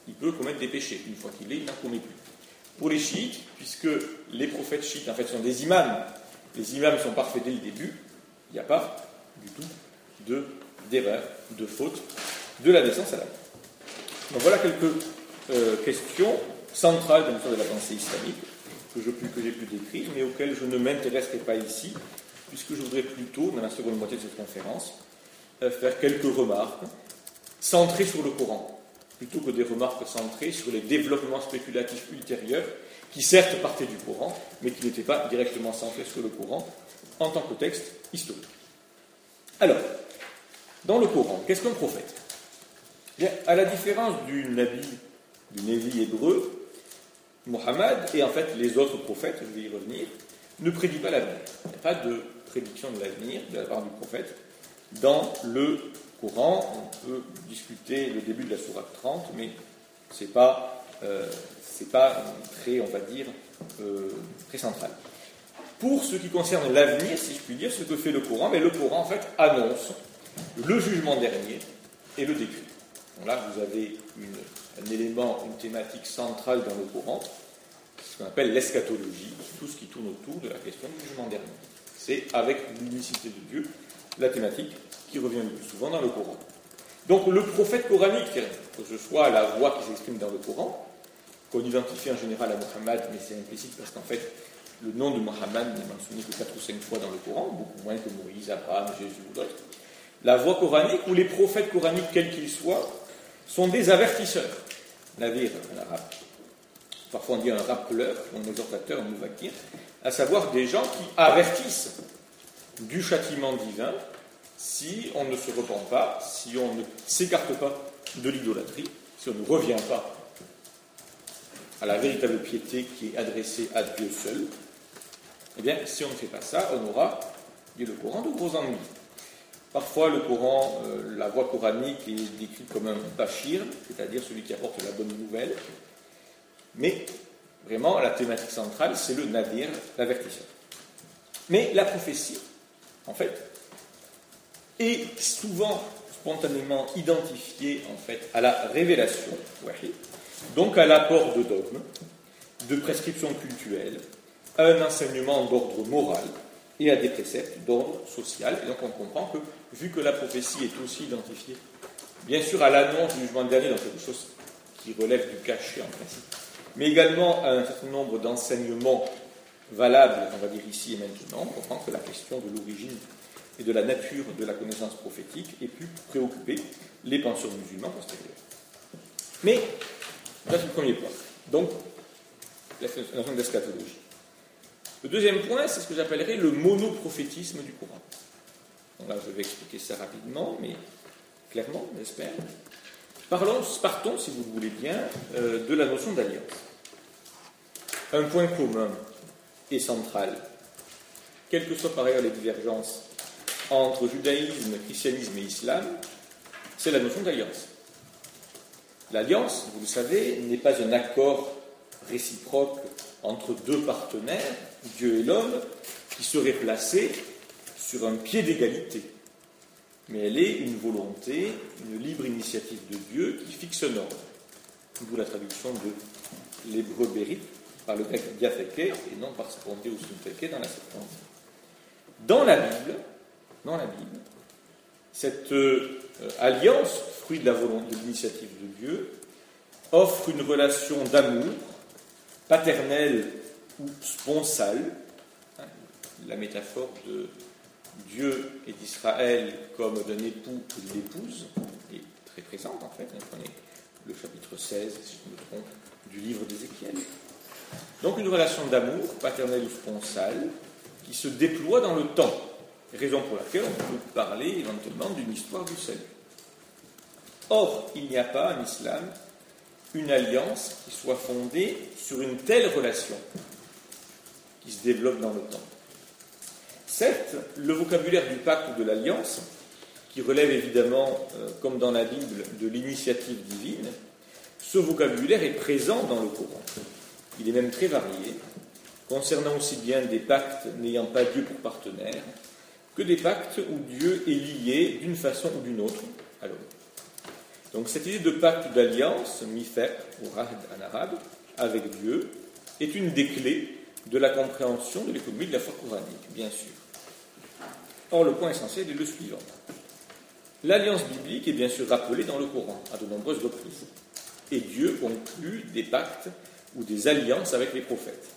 il peut commettre des péchés. Une fois qu'il est, il n'en commet plus. Pour les chiites, puisque les prophètes chiites, en fait, sont des imams, les imams sont parfaits dès le début, il n'y a pas du tout de d'erreur, de faute, de la naissance à la mort. Donc voilà quelques euh, questions centrales dans l'histoire de la pensée islamique que, j'ai pu décrire, mais auxquelles je ne m'intéresserai pas ici, puisque je voudrais plutôt, dans la seconde moitié de cette conférence, faire quelques remarques centrées sur le Coran, plutôt que des remarques centrées sur les développements spéculatifs ultérieurs, qui certes partaient du Coran, mais qui n'étaient pas directement centrés sur le Coran en tant que texte historique. Alors, dans le Coran, qu'est-ce qu'un prophète? Bien, à la différence du Nabi, du Névi hébreu, Mohammed et en fait les autres prophètes, je vais y revenir, ne prédit pas l'avenir. Il n'y a pas de prédiction de l'avenir de la part du prophète. Dans le Coran, on peut discuter le début de la Sourate 30, mais ce n'est pas, euh, pas très, on va dire, euh, très central. Pour ce qui concerne l'avenir, si je puis dire, ce que fait le Coran, mais le Coran en fait annonce le jugement dernier et le décret là, vous avez un élément, une thématique centrale dans le Coran, ce qu'on appelle l'eschatologie, tout ce qui tourne autour de la question du jugement dernier. C'est avec l'unicité de Dieu la thématique qui revient le plus souvent dans le Coran. Donc le prophète coranique, que ce soit la voix qui s'exprime dans le Coran, qu'on identifie en général à Mohammed, mais c'est implicite parce qu'en fait, le nom de Mohammed n'est mentionné que 4 ou 5 fois dans le Coran, beaucoup moins que Moïse, Abraham, Jésus ou d'autres. La voix coranique ou les prophètes coraniques, quels qu'ils soient, sont des avertisseurs. Navire en arabe. Parfois on dit un rappeleur, un exhortateur, un mouvakir, à savoir des gens qui avertissent du châtiment divin si on ne se repent pas, si on ne s'écarte pas de l'idolâtrie, si on ne revient pas à la véritable piété qui est adressée à Dieu seul, eh bien, si on ne fait pas ça, on aura, dit le Coran, de gros ennuis. Parfois, le Coran, euh, la voix coranique est décrite comme un bashir, c'est-à-dire celui qui apporte la bonne nouvelle. Mais vraiment, la thématique centrale, c'est le nadir, l'avertisseur. Mais la prophétie, en fait, est souvent spontanément identifiée en fait à la révélation, donc à l'apport de dogmes, de prescriptions cultuelles, à un enseignement d'ordre moral, et à des préceptes d'ordre social. Et donc on comprend que, vu que la prophétie est aussi identifiée, bien sûr à l'annonce du jugement dernier, dans quelque chose qui relève du cachet en principe, mais également à un certain nombre d'enseignements valables, on va dire ici et maintenant, on comprend que la question de l'origine et de la nature de la connaissance prophétique ait pu préoccuper les penseurs musulmans postérieurs. Mais, ça c'est le premier point. Donc, la notion d'eschatologie. Le deuxième point, c'est ce que j'appellerais le monoprophétisme du Coran. Donc là, je vais expliquer ça rapidement, mais clairement, j'espère. Parlons, partons, si vous le voulez bien, euh, de la notion d'alliance. Un point commun et central, quelles que soient par ailleurs les divergences entre judaïsme, christianisme et islam, c'est la notion d'alliance. L'alliance, vous le savez, n'est pas un accord réciproque entre deux partenaires, Dieu et l'homme, qui serait placé sur un pied d'égalité. Mais elle est une volonté, une libre initiative de Dieu qui fixe un ordre. D'où la traduction de l'hébreu bérite par le grec diatheke et non par sponté ou sunteke dans la Septante. Dans la Bible, dans la Bible, cette euh, alliance, fruit de la volonté de l'initiative de Dieu, offre une relation d'amour paternelle ou sponsale, hein, la métaphore de Dieu et d'Israël comme d'un époux ou d'une épouse est très présente en fait. Prenez le chapitre 16, si je me trompe, du livre d'Ézéchiel. Donc une relation d'amour, paternelle ou sponsale, qui se déploie dans le temps, raison pour laquelle on peut parler éventuellement d'une histoire du salut. Or, il n'y a pas en islam une alliance qui soit fondée sur une telle relation qui se développe dans le temps. Certes, le vocabulaire du pacte ou de l'alliance, qui relève évidemment, euh, comme dans la Bible, de l'initiative divine, ce vocabulaire est présent dans le Coran. Il est même très varié, concernant aussi bien des pactes n'ayant pas Dieu pour partenaire, que des pactes où Dieu est lié d'une façon ou d'une autre à l'homme. Donc cette idée de pacte d'alliance, mifer ou rahd en arabe, avec Dieu, est une des clés de la compréhension de l'économie de la foi coranique, bien sûr. Or, le point essentiel est le suivant. L'alliance biblique est bien sûr rappelée dans le Coran à de nombreuses reprises. Et Dieu conclut des pactes ou des alliances avec les prophètes.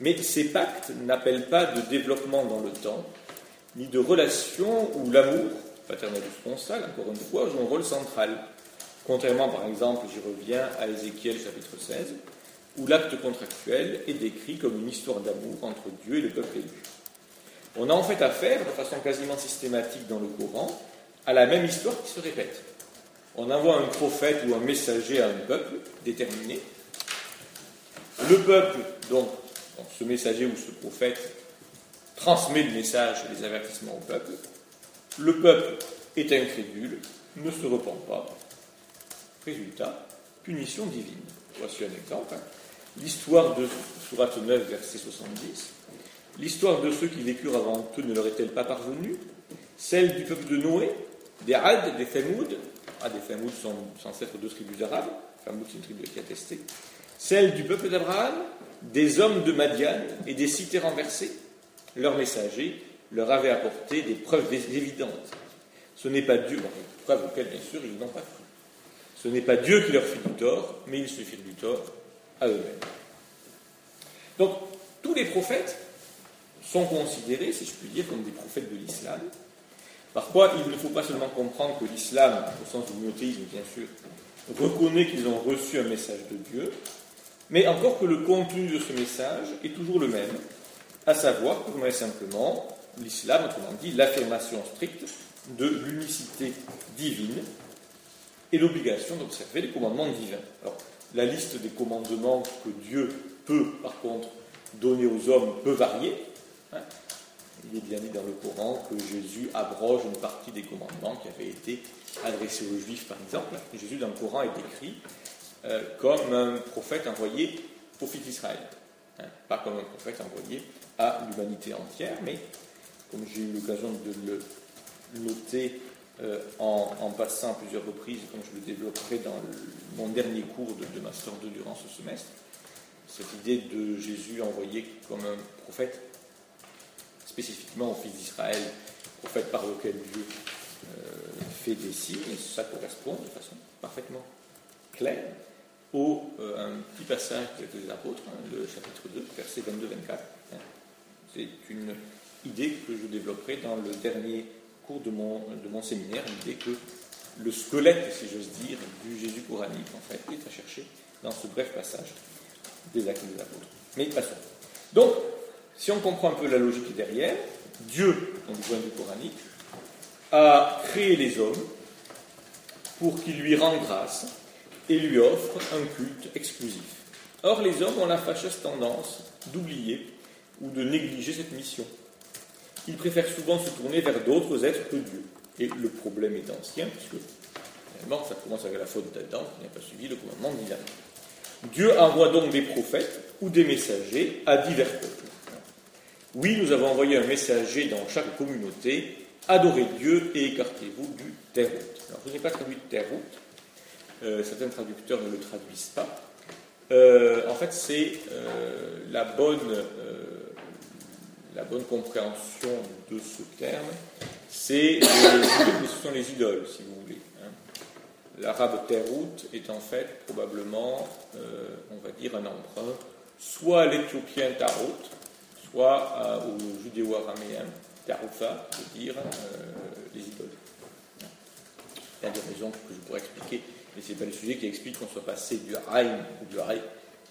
Mais ces pactes n'appellent pas de développement dans le temps, ni de relation où l'amour, paternel ou sponsal, encore une fois, joue un rôle central. Contrairement, par exemple, j'y reviens à Ézéchiel chapitre 16, où l'acte contractuel est décrit comme une histoire d'amour entre Dieu et le peuple élu. On a en fait affaire, de façon quasiment systématique dans le Coran, à la même histoire qui se répète. On envoie un prophète ou un messager à un peuple déterminé. Le peuple, donc, ce messager ou ce prophète, transmet le message et les avertissements au peuple. Le peuple est incrédule, ne se repent pas. Résultat, punition divine. Voici un exemple. L'histoire de Surat 9, verset 70. L'histoire de ceux qui vécurent avant eux ne leur est-elle pas parvenue? Celle du peuple de Noé, des Had, des Thamoud. Ah, des Thamoud sont censés être deux tribus arabes. Thamoud, c'est une tribu qui a attestée. Celle du peuple d'Abraham, des hommes de Madian et des cités renversées. Leurs messagers leur avaient apporté des preuves évidentes. Ce n'est pas Dieu, preuves auxquelles, bien sûr, ils n'ont pas cru. Ce n'est pas Dieu qui leur fit du tort, mais ils se firent du tort à eux-mêmes. Donc, tous les prophètes sont considérés, si je puis dire, comme des prophètes de l'islam. Par quoi il ne faut pas seulement comprendre que l'islam, au sens du monothéisme bien sûr, reconnaît qu'ils ont reçu un message de Dieu, mais encore que le contenu de ce message est toujours le même, à savoir, purement et simplement, l'islam, autrement dit, l'affirmation stricte de l'unicité divine et l'obligation d'observer les commandements divins. Alors, la liste des commandements que Dieu peut, par contre, donner aux hommes peut varier. Hein. Il est bien dit dans le Coran que Jésus abroge une partie des commandements qui avaient été adressés aux Juifs, par exemple. Jésus, dans le Coran, est décrit euh, comme un prophète envoyé au fils d'Israël. Hein. Pas comme un prophète envoyé à l'humanité entière, mais comme j'ai eu l'occasion de le noter euh, en, passant à plusieurs reprises, comme je le développerai dans mon dernier cours de, Master 2 durant ce semestre, cette idée de Jésus envoyé comme un prophète, spécifiquement au fils d'Israël, prophète par lequel Dieu euh, fait des signes, ça correspond de façon parfaitement claire au euh, un petit passage des apôtres, hein, le chapitre 2, verset 22-24. C'est une idée que je développerai dans le dernier cours de mon, de mon séminaire, l'idée que le squelette, si j'ose dire, du Jésus coranique, en fait, est à chercher dans ce bref passage des actes des apôtres. Mais passons. Donc, si on comprend un peu la logique derrière, Dieu, dans du point de vue coranique, a créé les hommes pour qu'ils lui rendent grâce et lui offrent un culte exclusif. Or, les hommes ont la fâcheuse tendance d'oublier ou de négliger cette mission. Ils préfèrent souvent se tourner vers d'autres êtres que Dieu. Et le problème est ancien, puisque ça commence avec la faute d'Adam qui n'a pas suivi le commandement divin. Dieu envoie donc des prophètes ou des messagers à divers peuples. Oui, nous avons envoyé un messager dans chaque communauté. Adorez Dieu et écartez-vous du terreau. Alors, je n'ai pas traduit terreau. Euh, certains traducteurs ne le traduisent pas. Euh, en fait, c'est euh, la bonne la bonne compréhension de ce terme, c'est ce sont les idoles, si vous voulez. Hein. L'arabe Terrout est en fait probablement, on va dire, un emprunt soit à l'éthiopien Tarot, soit au judéo-araméen Taroufa, cest dire les idoles. Il y a des raisons que je pourrais expliquer mais ce n'est pas le sujet qui explique qu'on soit passé du Raïm ou du Raï,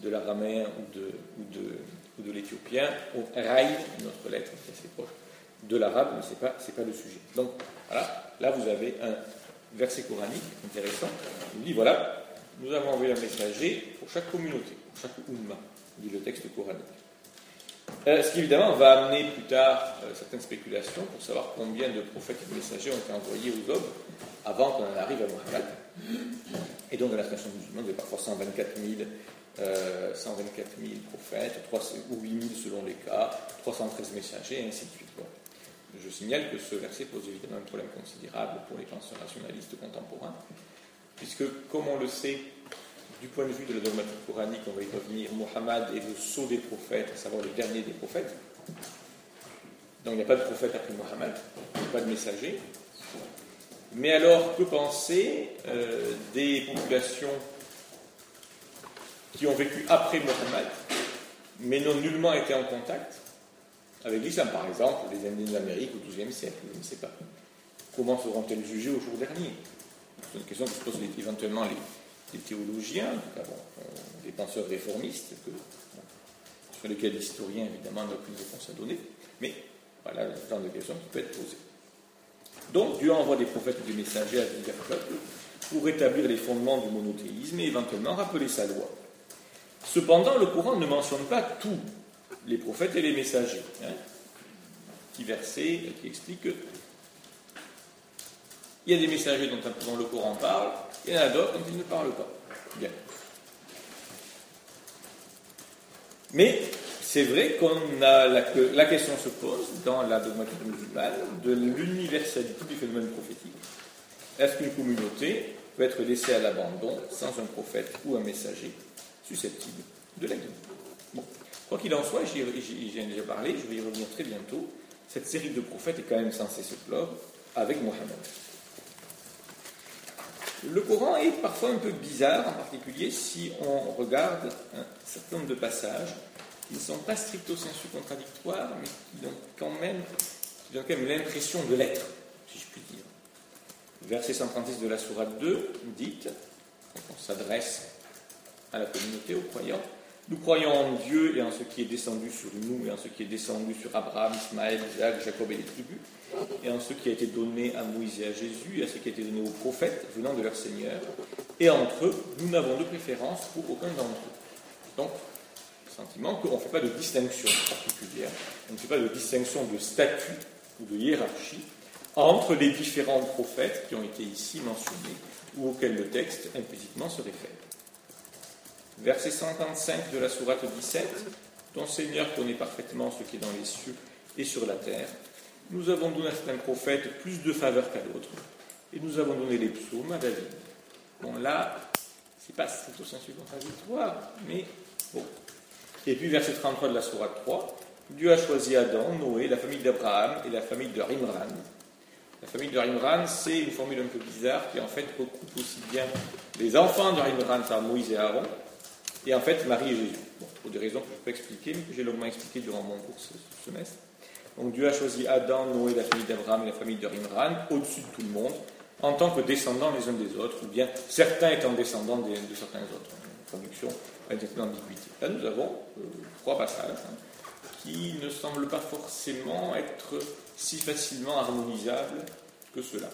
de l'araméen ou de, l'éthiopien, au Raï, une autre lettre qui est assez proche, de l'arabe, mais ce n'est pas, pas le sujet. Donc voilà, là vous avez un verset coranique intéressant. Il dit voilà, nous avons envoyé un messager pour chaque communauté, pour chaque umma, dit le texte coranique. Euh, ce qui évidemment va amener plus tard euh, certaines spéculations pour savoir combien de prophètes et de messagers ont été envoyés aux hommes avant qu'on en arrive à Mohammed. Et donc, dans la nation musulmane, il y a parfois 124 000, euh, 124 000 prophètes, 3, ou 8 000 selon les cas, 313 messagers, et ainsi de suite. Je signale que ce verset pose évidemment un problème considérable pour les penseurs rationalistes contemporains, puisque, comme on le sait, du point de vue de la dogmatique coranique, on va y revenir, Mohammed est le sceau des prophètes, à savoir le dernier des prophètes. Donc il n'y a pas de prophète après Mohammed, pas de messager, mais alors, que penser euh, des populations qui ont vécu après Mohammed, mais n'ont nullement été en contact avec l'islam Par exemple, les Indiens d'Amérique au XIIe siècle, je ne sais pas. Comment seront-elles jugées au jour dernier? C'est une question que se posent éventuellement les, théologiens, euh, les penseurs réformistes, sur lesquels l'historien, évidemment, n'a aucune réponse à donner. Mais voilà le genre de questions qui peut être posée. Donc Dieu envoie des prophètes et des messagers à divers peuples pour établir les fondements du monothéisme et éventuellement rappeler sa loi. Cependant, le Coran ne mentionne pas tous les prophètes et les messagers. Hein. Petit verset qui explique que il y a des messagers dont, le Coran parle, il y en a d'autres dont il ne parle pas. Bien. Mais c'est vrai qu'on a la, que la question se pose dans la dogmatique musulmane de l'universalité du phénomène prophétique. Est-ce qu'une communauté peut être laissée à l'abandon sans un prophète ou un messager susceptible de l'aider? Bon. Quoi qu'il en soit, j'y ai déjà parlé, je vais y revenir très bientôt, cette série de prophètes est quand même censée se clore avec Mohammed. Le Coran est parfois un peu bizarre, en particulier si on regarde un certain nombre de passages qui ne sont pas stricto sensu contradictoires, mais qui donnent quand même, l'impression de l'être, si je puis dire. Verset 136 de la Sourate 2 dit, on s'adresse à la communauté, aux croyants, nous croyons en Dieu et en ce qui est descendu sur nous et en ce qui est descendu sur Abraham, Ismaël, Isaac, Jacob et les tribus, et en ce qui a été donné à Moïse et à Jésus et à ce qui a été donné aux prophètes venant de leur Seigneur. Et entre eux, nous n'avons de préférence pour aucun d'entre eux. Donc, sentiment qu'on ne fait pas de distinction particulière, on ne fait pas de distinction de statut ou de hiérarchie entre les différents prophètes qui ont été ici mentionnés ou auxquels le texte implicitement se réfère. Verset 155 de la sourate 17 Ton Seigneur connaît parfaitement ce qui est dans les cieux et sur la terre. Nous avons donné à certains prophètes plus de faveur qu'à d'autres, et nous avons donné les psaumes à David. Bon, là, c'est pas au sens contradictoire, mais bon, et puis verset 33 de la Sourate 3, Dieu a choisi Adam, Noé, la famille d'Abraham et la famille de Rimran. La famille de Imran, c'est une formule un peu bizarre qui en fait recoupe aussi bien les enfants de Imran par Moïse et Aaron, et en fait Marie et Jésus. pour des raisons que je peux expliquer, mais que j'ai longuement expliqué durant mon cours ce, semestre. Donc Dieu a choisi Adam, Noé, la famille d'Abraham et la famille de Imran au-dessus de tout le monde, en tant que descendants les uns des autres, ou bien certains étant descendants de, certains autres. Traduction une certaine ambiguïté. Là, nous avons euh, trois passages hein, qui ne semblent pas forcément être si facilement harmonisable que cela.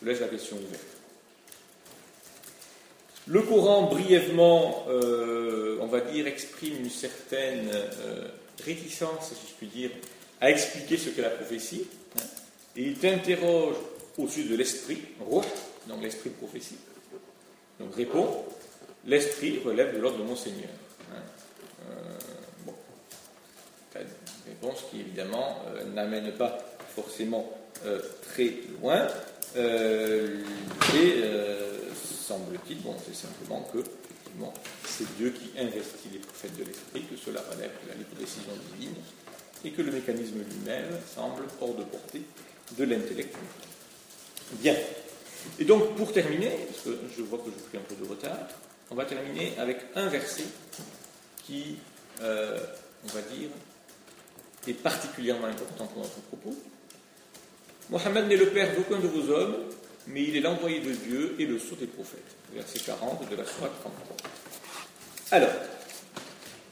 Je laisse la question ouverte. Le Coran, brièvement, euh, on va dire, exprime une certaine euh, réticence, si je puis dire, à expliquer ce qu'est la prophétie. Et il t'interroge au sujet de l'esprit, donc l'esprit de prophétie. Donc répond, l'esprit relève de l'ordre de mon Seigneur. Hein. Euh, bon. Réponse qui évidemment n'amène pas forcément très loin. Et semble-t-il, bon, c'est simplement que c'est Dieu qui investit les prophètes de l'esprit, que cela relève de la libre décision divine, et que le mécanisme lui-même semble hors de portée de l'intellect. Bien. Et donc, pour terminer, parce que je vois que je pris un peu de retard, on va terminer avec un verset qui, on va dire, est particulièrement important pour notre propos, Mohammed n'est le père d'aucun de vos hommes, mais il est l'envoyé de Dieu et le sceau des prophètes. Verset 40 de la Surah 33. Alors,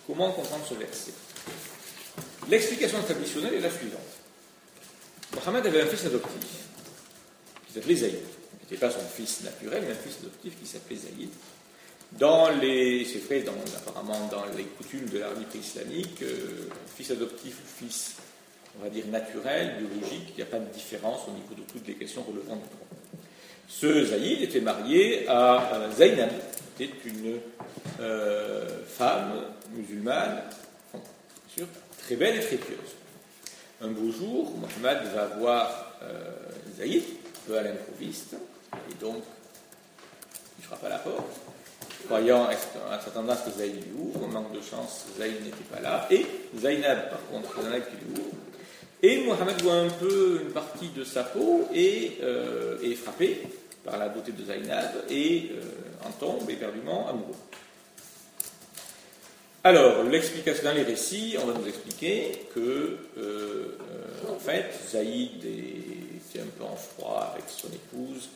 comment comprendre ce verset? L'explication traditionnelle est la suivante. Mohammed avait un fils adoptif qui s'appelait Zaïd. Il n'était pas son fils naturel, mais un fils adoptif qui s'appelait Zaïd. Dans les, c'est vrai, apparemment dans les coutumes de l'armée islamique, euh, fils adoptif ou fils on va dire, naturel, biologique, il n'y a pas de différence au niveau de toutes les questions relevant du droit. Ce Zaïd était marié à Zainab, qui était une euh, femme musulmane, bien sûr, très belle et très pieuse. Un beau jour, Mohamed va voir euh, Zaïd, un peu à l'improviste, et donc il frappe à la porte. Croyant, en s'attendant à ce que Zaïd lui ouvre, manque de chance, Zaïd n'était pas là, et Zainab, par contre, Zainab qui lui ouvre, et Mohamed voit un peu une partie de sa peau et euh, est frappé par la beauté de Zainab et euh, en tombe éperdument amoureux. Alors, l'explication dans les récits, on va nous expliquer que, euh, en fait, Zaïd était un peu en froid avec son épouse,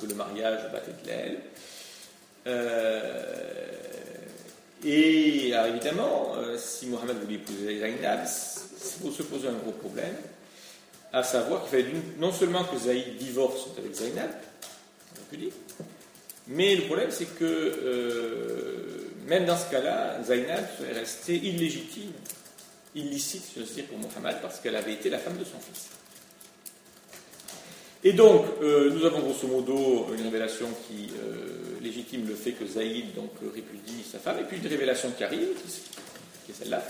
que le mariage battait de l'aile. et alors évidemment, si Mohamed voulait épouser Zainab, il se poser un gros problème, à savoir qu'il fallait non seulement que Zaïd divorce avec Zainab, mais le problème c'est que euh, même dans ce cas-là, Zainab serait restée illégitime, illicite, je veux dire, pour Mohammed, parce qu'elle avait été la femme de son fils. Et donc, euh, nous avons grosso modo une révélation qui euh, légitime le fait que Zaïd donc, répudie sa femme, et puis une révélation qui arrive, qui est celle-là,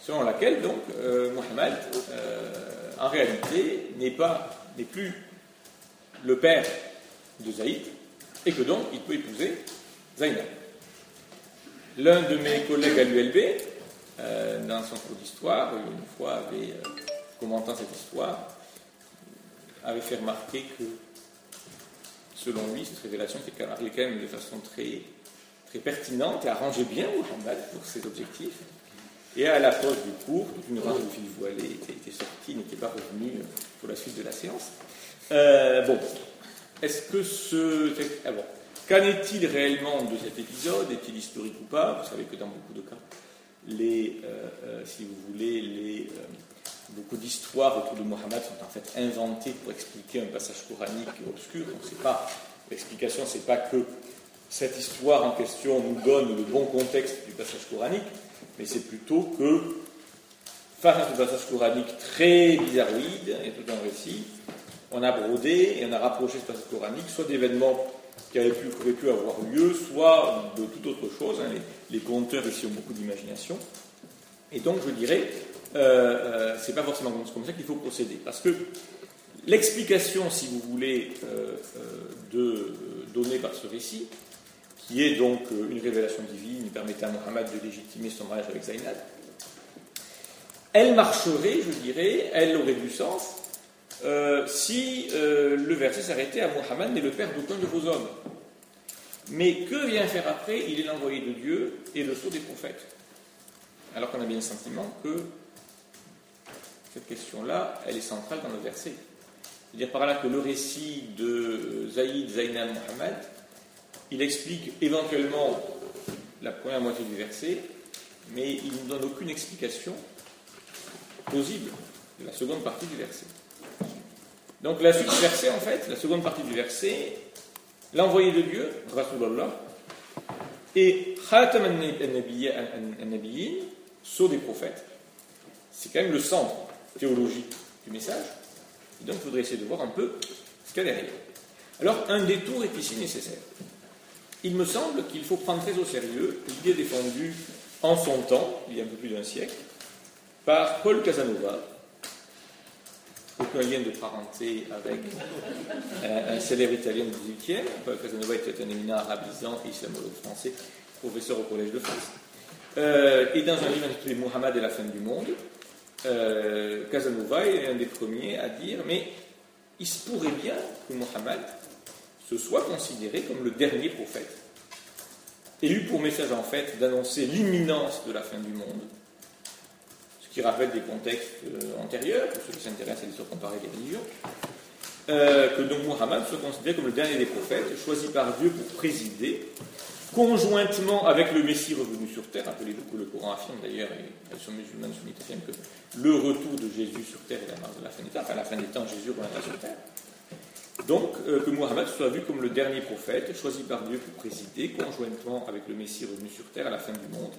selon laquelle donc euh, euh, en réalité, n'est pas, n'est plus le père de Zaïd, et que donc il peut épouser Zainab. L'un de mes collègues à l'ULB, euh, dans son cours d'histoire, une fois avait, commentant cette histoire, avait fait remarquer que, selon lui, cette révélation était quand même de façon très, très pertinente et arrangeait bien Mohammed pour ses objectifs. Et à la pause du cours, une rare fille voilée était, était sortie, n'était pas revenue pour la suite de la séance. Euh, bon, est-ce que ce. Ah bon. Qu'en est-il réellement de cet épisode? Est-il historique ou pas? Vous savez que dans beaucoup de cas, les, euh, euh, si vous voulez, les, beaucoup d'histoires autour de Mohammed sont en fait inventées pour expliquer un passage coranique obscur. Donc c'est pas l'explication, pas que cette histoire en question nous donne le bon contexte du passage coranique, mais c'est plutôt que, face à ce passage coranique très bizarroïde et tout un récit, on a brodé et on a rapproché ce passage coranique soit d'événements qui avaient pu, avoir lieu, soit de toute autre chose. Hein. Les, conteurs ici ont beaucoup d'imagination. Et donc, je dirais, euh, euh, c'est pas forcément comme ça qu'il faut procéder. Parce que l'explication, si vous voulez, euh, de, donnée par ce récit, qui est donc euh, une révélation divine permettant à Mohammed de légitimer son mariage avec Zainab, elle marcherait, je dirais, elle aurait du sens euh, si euh, le verset s'arrêtait à Mohammed n'est le père d'aucun de vos hommes. Mais que vient faire après? Il est l'envoyé de Dieu et le sceau des prophètes. Alors qu'on a bien le sentiment que cette question-là, elle est centrale dans le verset. C'est-à-dire par là que le récit de Zaïd Zainal Mohammed, il explique éventuellement la première moitié du verset, mais il ne donne aucune explication plausible de la seconde partie du verset. Donc la suite du verset, en fait, la seconde partie du verset, l'envoyé de Dieu, Rasulallah, et Khatam al-Nabiyyin, saut des prophètes, c'est quand même le centre théologique du message. Et donc il faudrait essayer de voir un peu ce qu'il y a derrière. Alors un détour est ici nécessaire. Il me semble qu'il faut prendre très au sérieux l'idée défendue en son temps, il y a un peu plus d'un siècle, par Paul Casanova, aucun lien de parenté avec un, célèbre italien du XVIIIe. Paul Casanova était un éminent arabisant islamologue français, professeur au Collège de France. Euh, et dans un livre intitulé Mohammed et la fin du monde, euh, Casanova est un des premiers à dire Mais il se pourrait bien que Mohammed soit considéré comme le dernier prophète, et eut pour message en fait d'annoncer l'imminence de la fin du monde, ce qui rappelle des contextes euh, antérieurs, pour ceux qui s'intéressent à l'histoire comparée des religions, euh, que donc Mohammed soit considéré comme le dernier des prophètes, choisi par Dieu pour présider, conjointement avec le Messie revenu sur terre. Rappelez-vous que le Coran affirme d'ailleurs, et elles sont musulmanes sunnites affirment que le retour de Jésus sur terre est la marque de la fin des temps, enfin la fin des temps, Jésus reviendra sur terre. Donc, euh, que Muhammad soit vu comme le dernier prophète, choisi par Dieu pour présider, conjointement avec le Messie revenu sur terre à la fin du monde,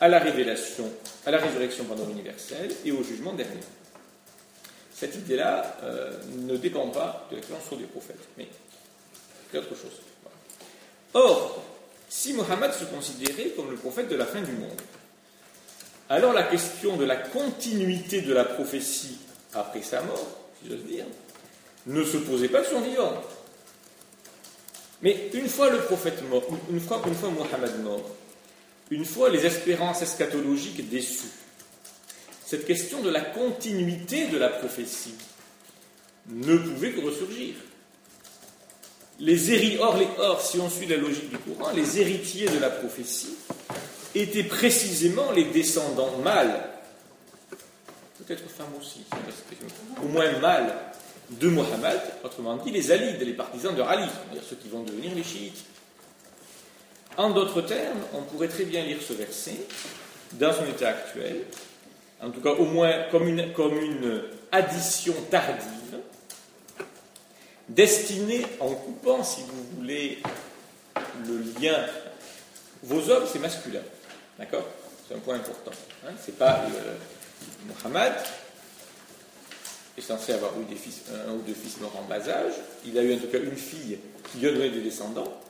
à la révélation, à la résurrection pendant universelle et au jugement dernier. Cette idée-là euh, ne dépend pas de l'expérience sur des prophètes, mais c'est autre chose. Or, si Muhammad se considérait comme le prophète de la fin du monde, alors la question de la continuité de la prophétie après sa mort, si j'ose dire, ne se posait pas de son vivant. Mais une fois le prophète mort, une fois, Mohammed mort, une fois les espérances eschatologiques déçues, cette question de la continuité de la prophétie ne pouvait que ressurgir. Les héritiers, or, les, or, si on suit la logique du courant, les héritiers de la prophétie étaient précisément les descendants mâles, peut-être femmes aussi, au moins mâles, de Mohammed, autrement dit les Alides, les partisans de Ali, c'est-à-dire ceux qui vont devenir les chiites. En d'autres termes, on pourrait très bien lire ce verset dans son état actuel, en tout cas au moins comme une, addition tardive, destinée, en coupant, si vous voulez, le lien. Vos hommes, c'est masculin, d'accord? C'est un point important. Hein c'est pas le, Mohammed, est censé avoir eu des fils, un ou deux fils morts en bas âge. Il a eu en tout cas une fille qui lui a donné des descendants.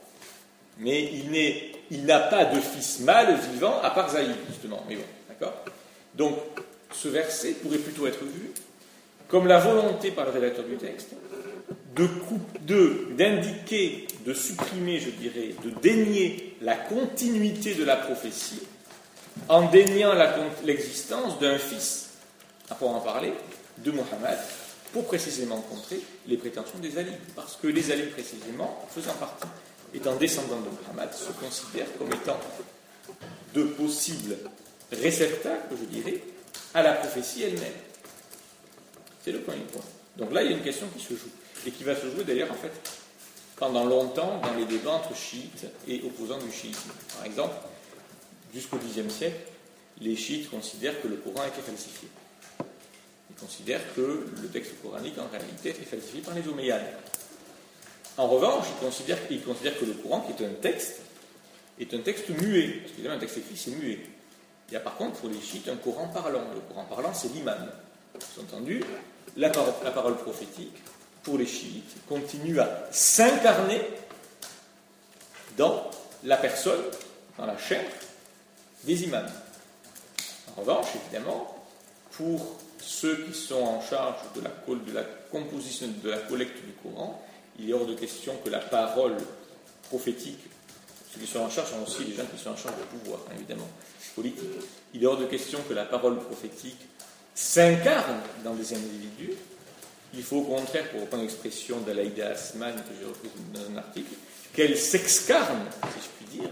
Mais il n'a pas de fils mâle vivant à part Zaïd, justement. Mais bon, d'accord Donc, ce verset pourrait plutôt être vu comme la volonté par le rédacteur du texte de d'indiquer, de, supprimer, je dirais, de dénier la continuité de la prophétie en déniant l'existence d'un fils, à pour en parler, de Mohammed pour précisément contrer les prétentions des Ali. Parce que les Ali, précisément, faisant partie, étant descendants de Mohammed, se considèrent comme étant de possibles réceptacles, je dirais, à la prophétie elle-même. C'est le premier point. Donc là, il y a une question qui se joue, et qui va se jouer d'ailleurs, en fait, pendant longtemps dans les débats entre chiites et opposants du chiisme. Par exemple, jusqu'au Xe siècle, les chiites considèrent que le Coran a été falsifié considère que le texte coranique, en réalité, est falsifié par les Omeyyades. En revanche, il considère, que le Coran, qui est un texte, est un texte muet. Parce qu'évidemment, un texte écrit, c'est muet. Il y a par contre, pour les chiites, un Coran parlant. Le Coran parlant, c'est l'imam. Entendu, la parole, la parole prophétique, pour les chiites, continue à s'incarner dans la personne, dans la chair des imams. En revanche, évidemment, pour ceux qui sont en charge de la, composition, de la collecte du Coran, il est hors de question que la parole prophétique, ceux qui sont en charge sont aussi les gens qui sont en charge du pouvoir, évidemment, politique. Il est hors de question que la parole prophétique s'incarne dans des individus, Il faut au contraire, pour reprendre l'expression d'Alaïda Asman que j'ai reprise dans un article, qu'elle s'excarne, si je puis dire,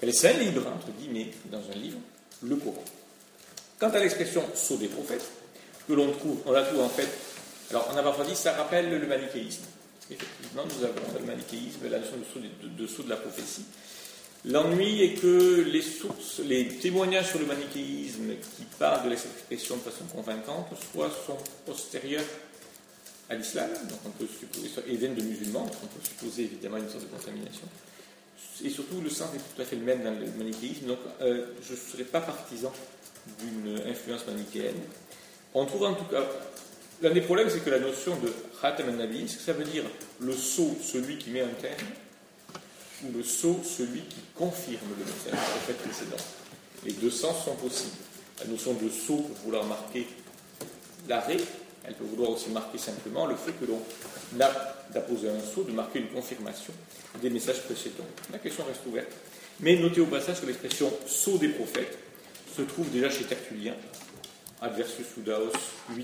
qu'elle libre entre guillemets, dans un livre, le Coran. Quant à l'expression saut des prophètes, que l'on trouve, on la trouve en fait, alors on a parfois dit ça rappelle le manichéisme. Effectivement, nous avons le manichéisme, la notion de saut de, la prophétie. L'ennui est que les sources, les témoignages sur le manichéisme qui parlent de l'expression de façon convaincante, soit sont postérieurs à l'islam, donc on peut supposer, et viennent de musulmans, donc on peut supposer évidemment une sorte de contamination. Et surtout, le sens est tout à fait le même dans le manichéisme, donc euh, je ne serais pas partisan d'une influence manichéenne. On trouve en tout cas, l'un des problèmes, c'est que la notion de Khatam ça veut dire le sceau, celui qui met un terme, ou le sceau, celui qui confirme le message du prophète précédent. Les deux sens sont possibles. La notion de sceau peut vouloir marquer l'arrêt, elle peut vouloir aussi marquer simplement le fait que l'on a d'apposer un sceau, de marquer une confirmation des messages précédents. La question reste ouverte. Mais notez au passage que l'expression sceau des prophètes se trouve déjà chez Tertullien, Adversus Sudaos 8-12,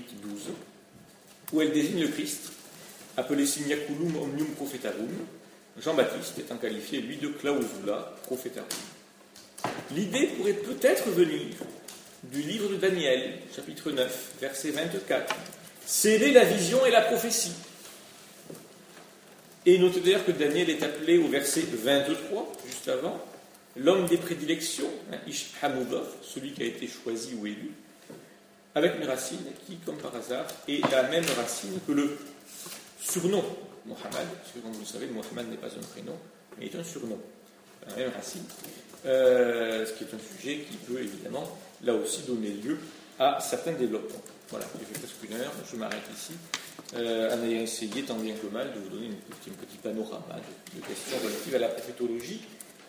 où elle désigne le Christ, appelé Signaculum Omnium Prophetarum, Jean-Baptiste étant qualifié, lui, de clausula prophetarum. L'idée pourrait peut-être venir du livre de Daniel, chapitre 9, verset 24. Sceller la vision et la prophétie. Et notez d'ailleurs que Daniel est appelé au verset 23, juste avant, l'homme des prédilections, hein, Ish celui qui a été choisi ou élu, avec une racine qui, comme par hasard, est la même racine que le surnom Mohammed, parce que comme vous le savez, Mohammed n'est pas un prénom, mais est un surnom, la même racine, euh, ce qui est un sujet qui peut évidemment, là aussi, donner lieu à certains développements. Voilà, j'ai fait presque une heure, je m'arrête ici, euh, en ayant essayé, tant bien que mal, de vous donner un petit panorama de, questions relatives à la prophétologie,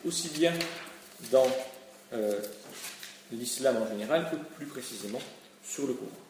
aussi bien dans euh, l'islam en général que plus précisément sur le Coran.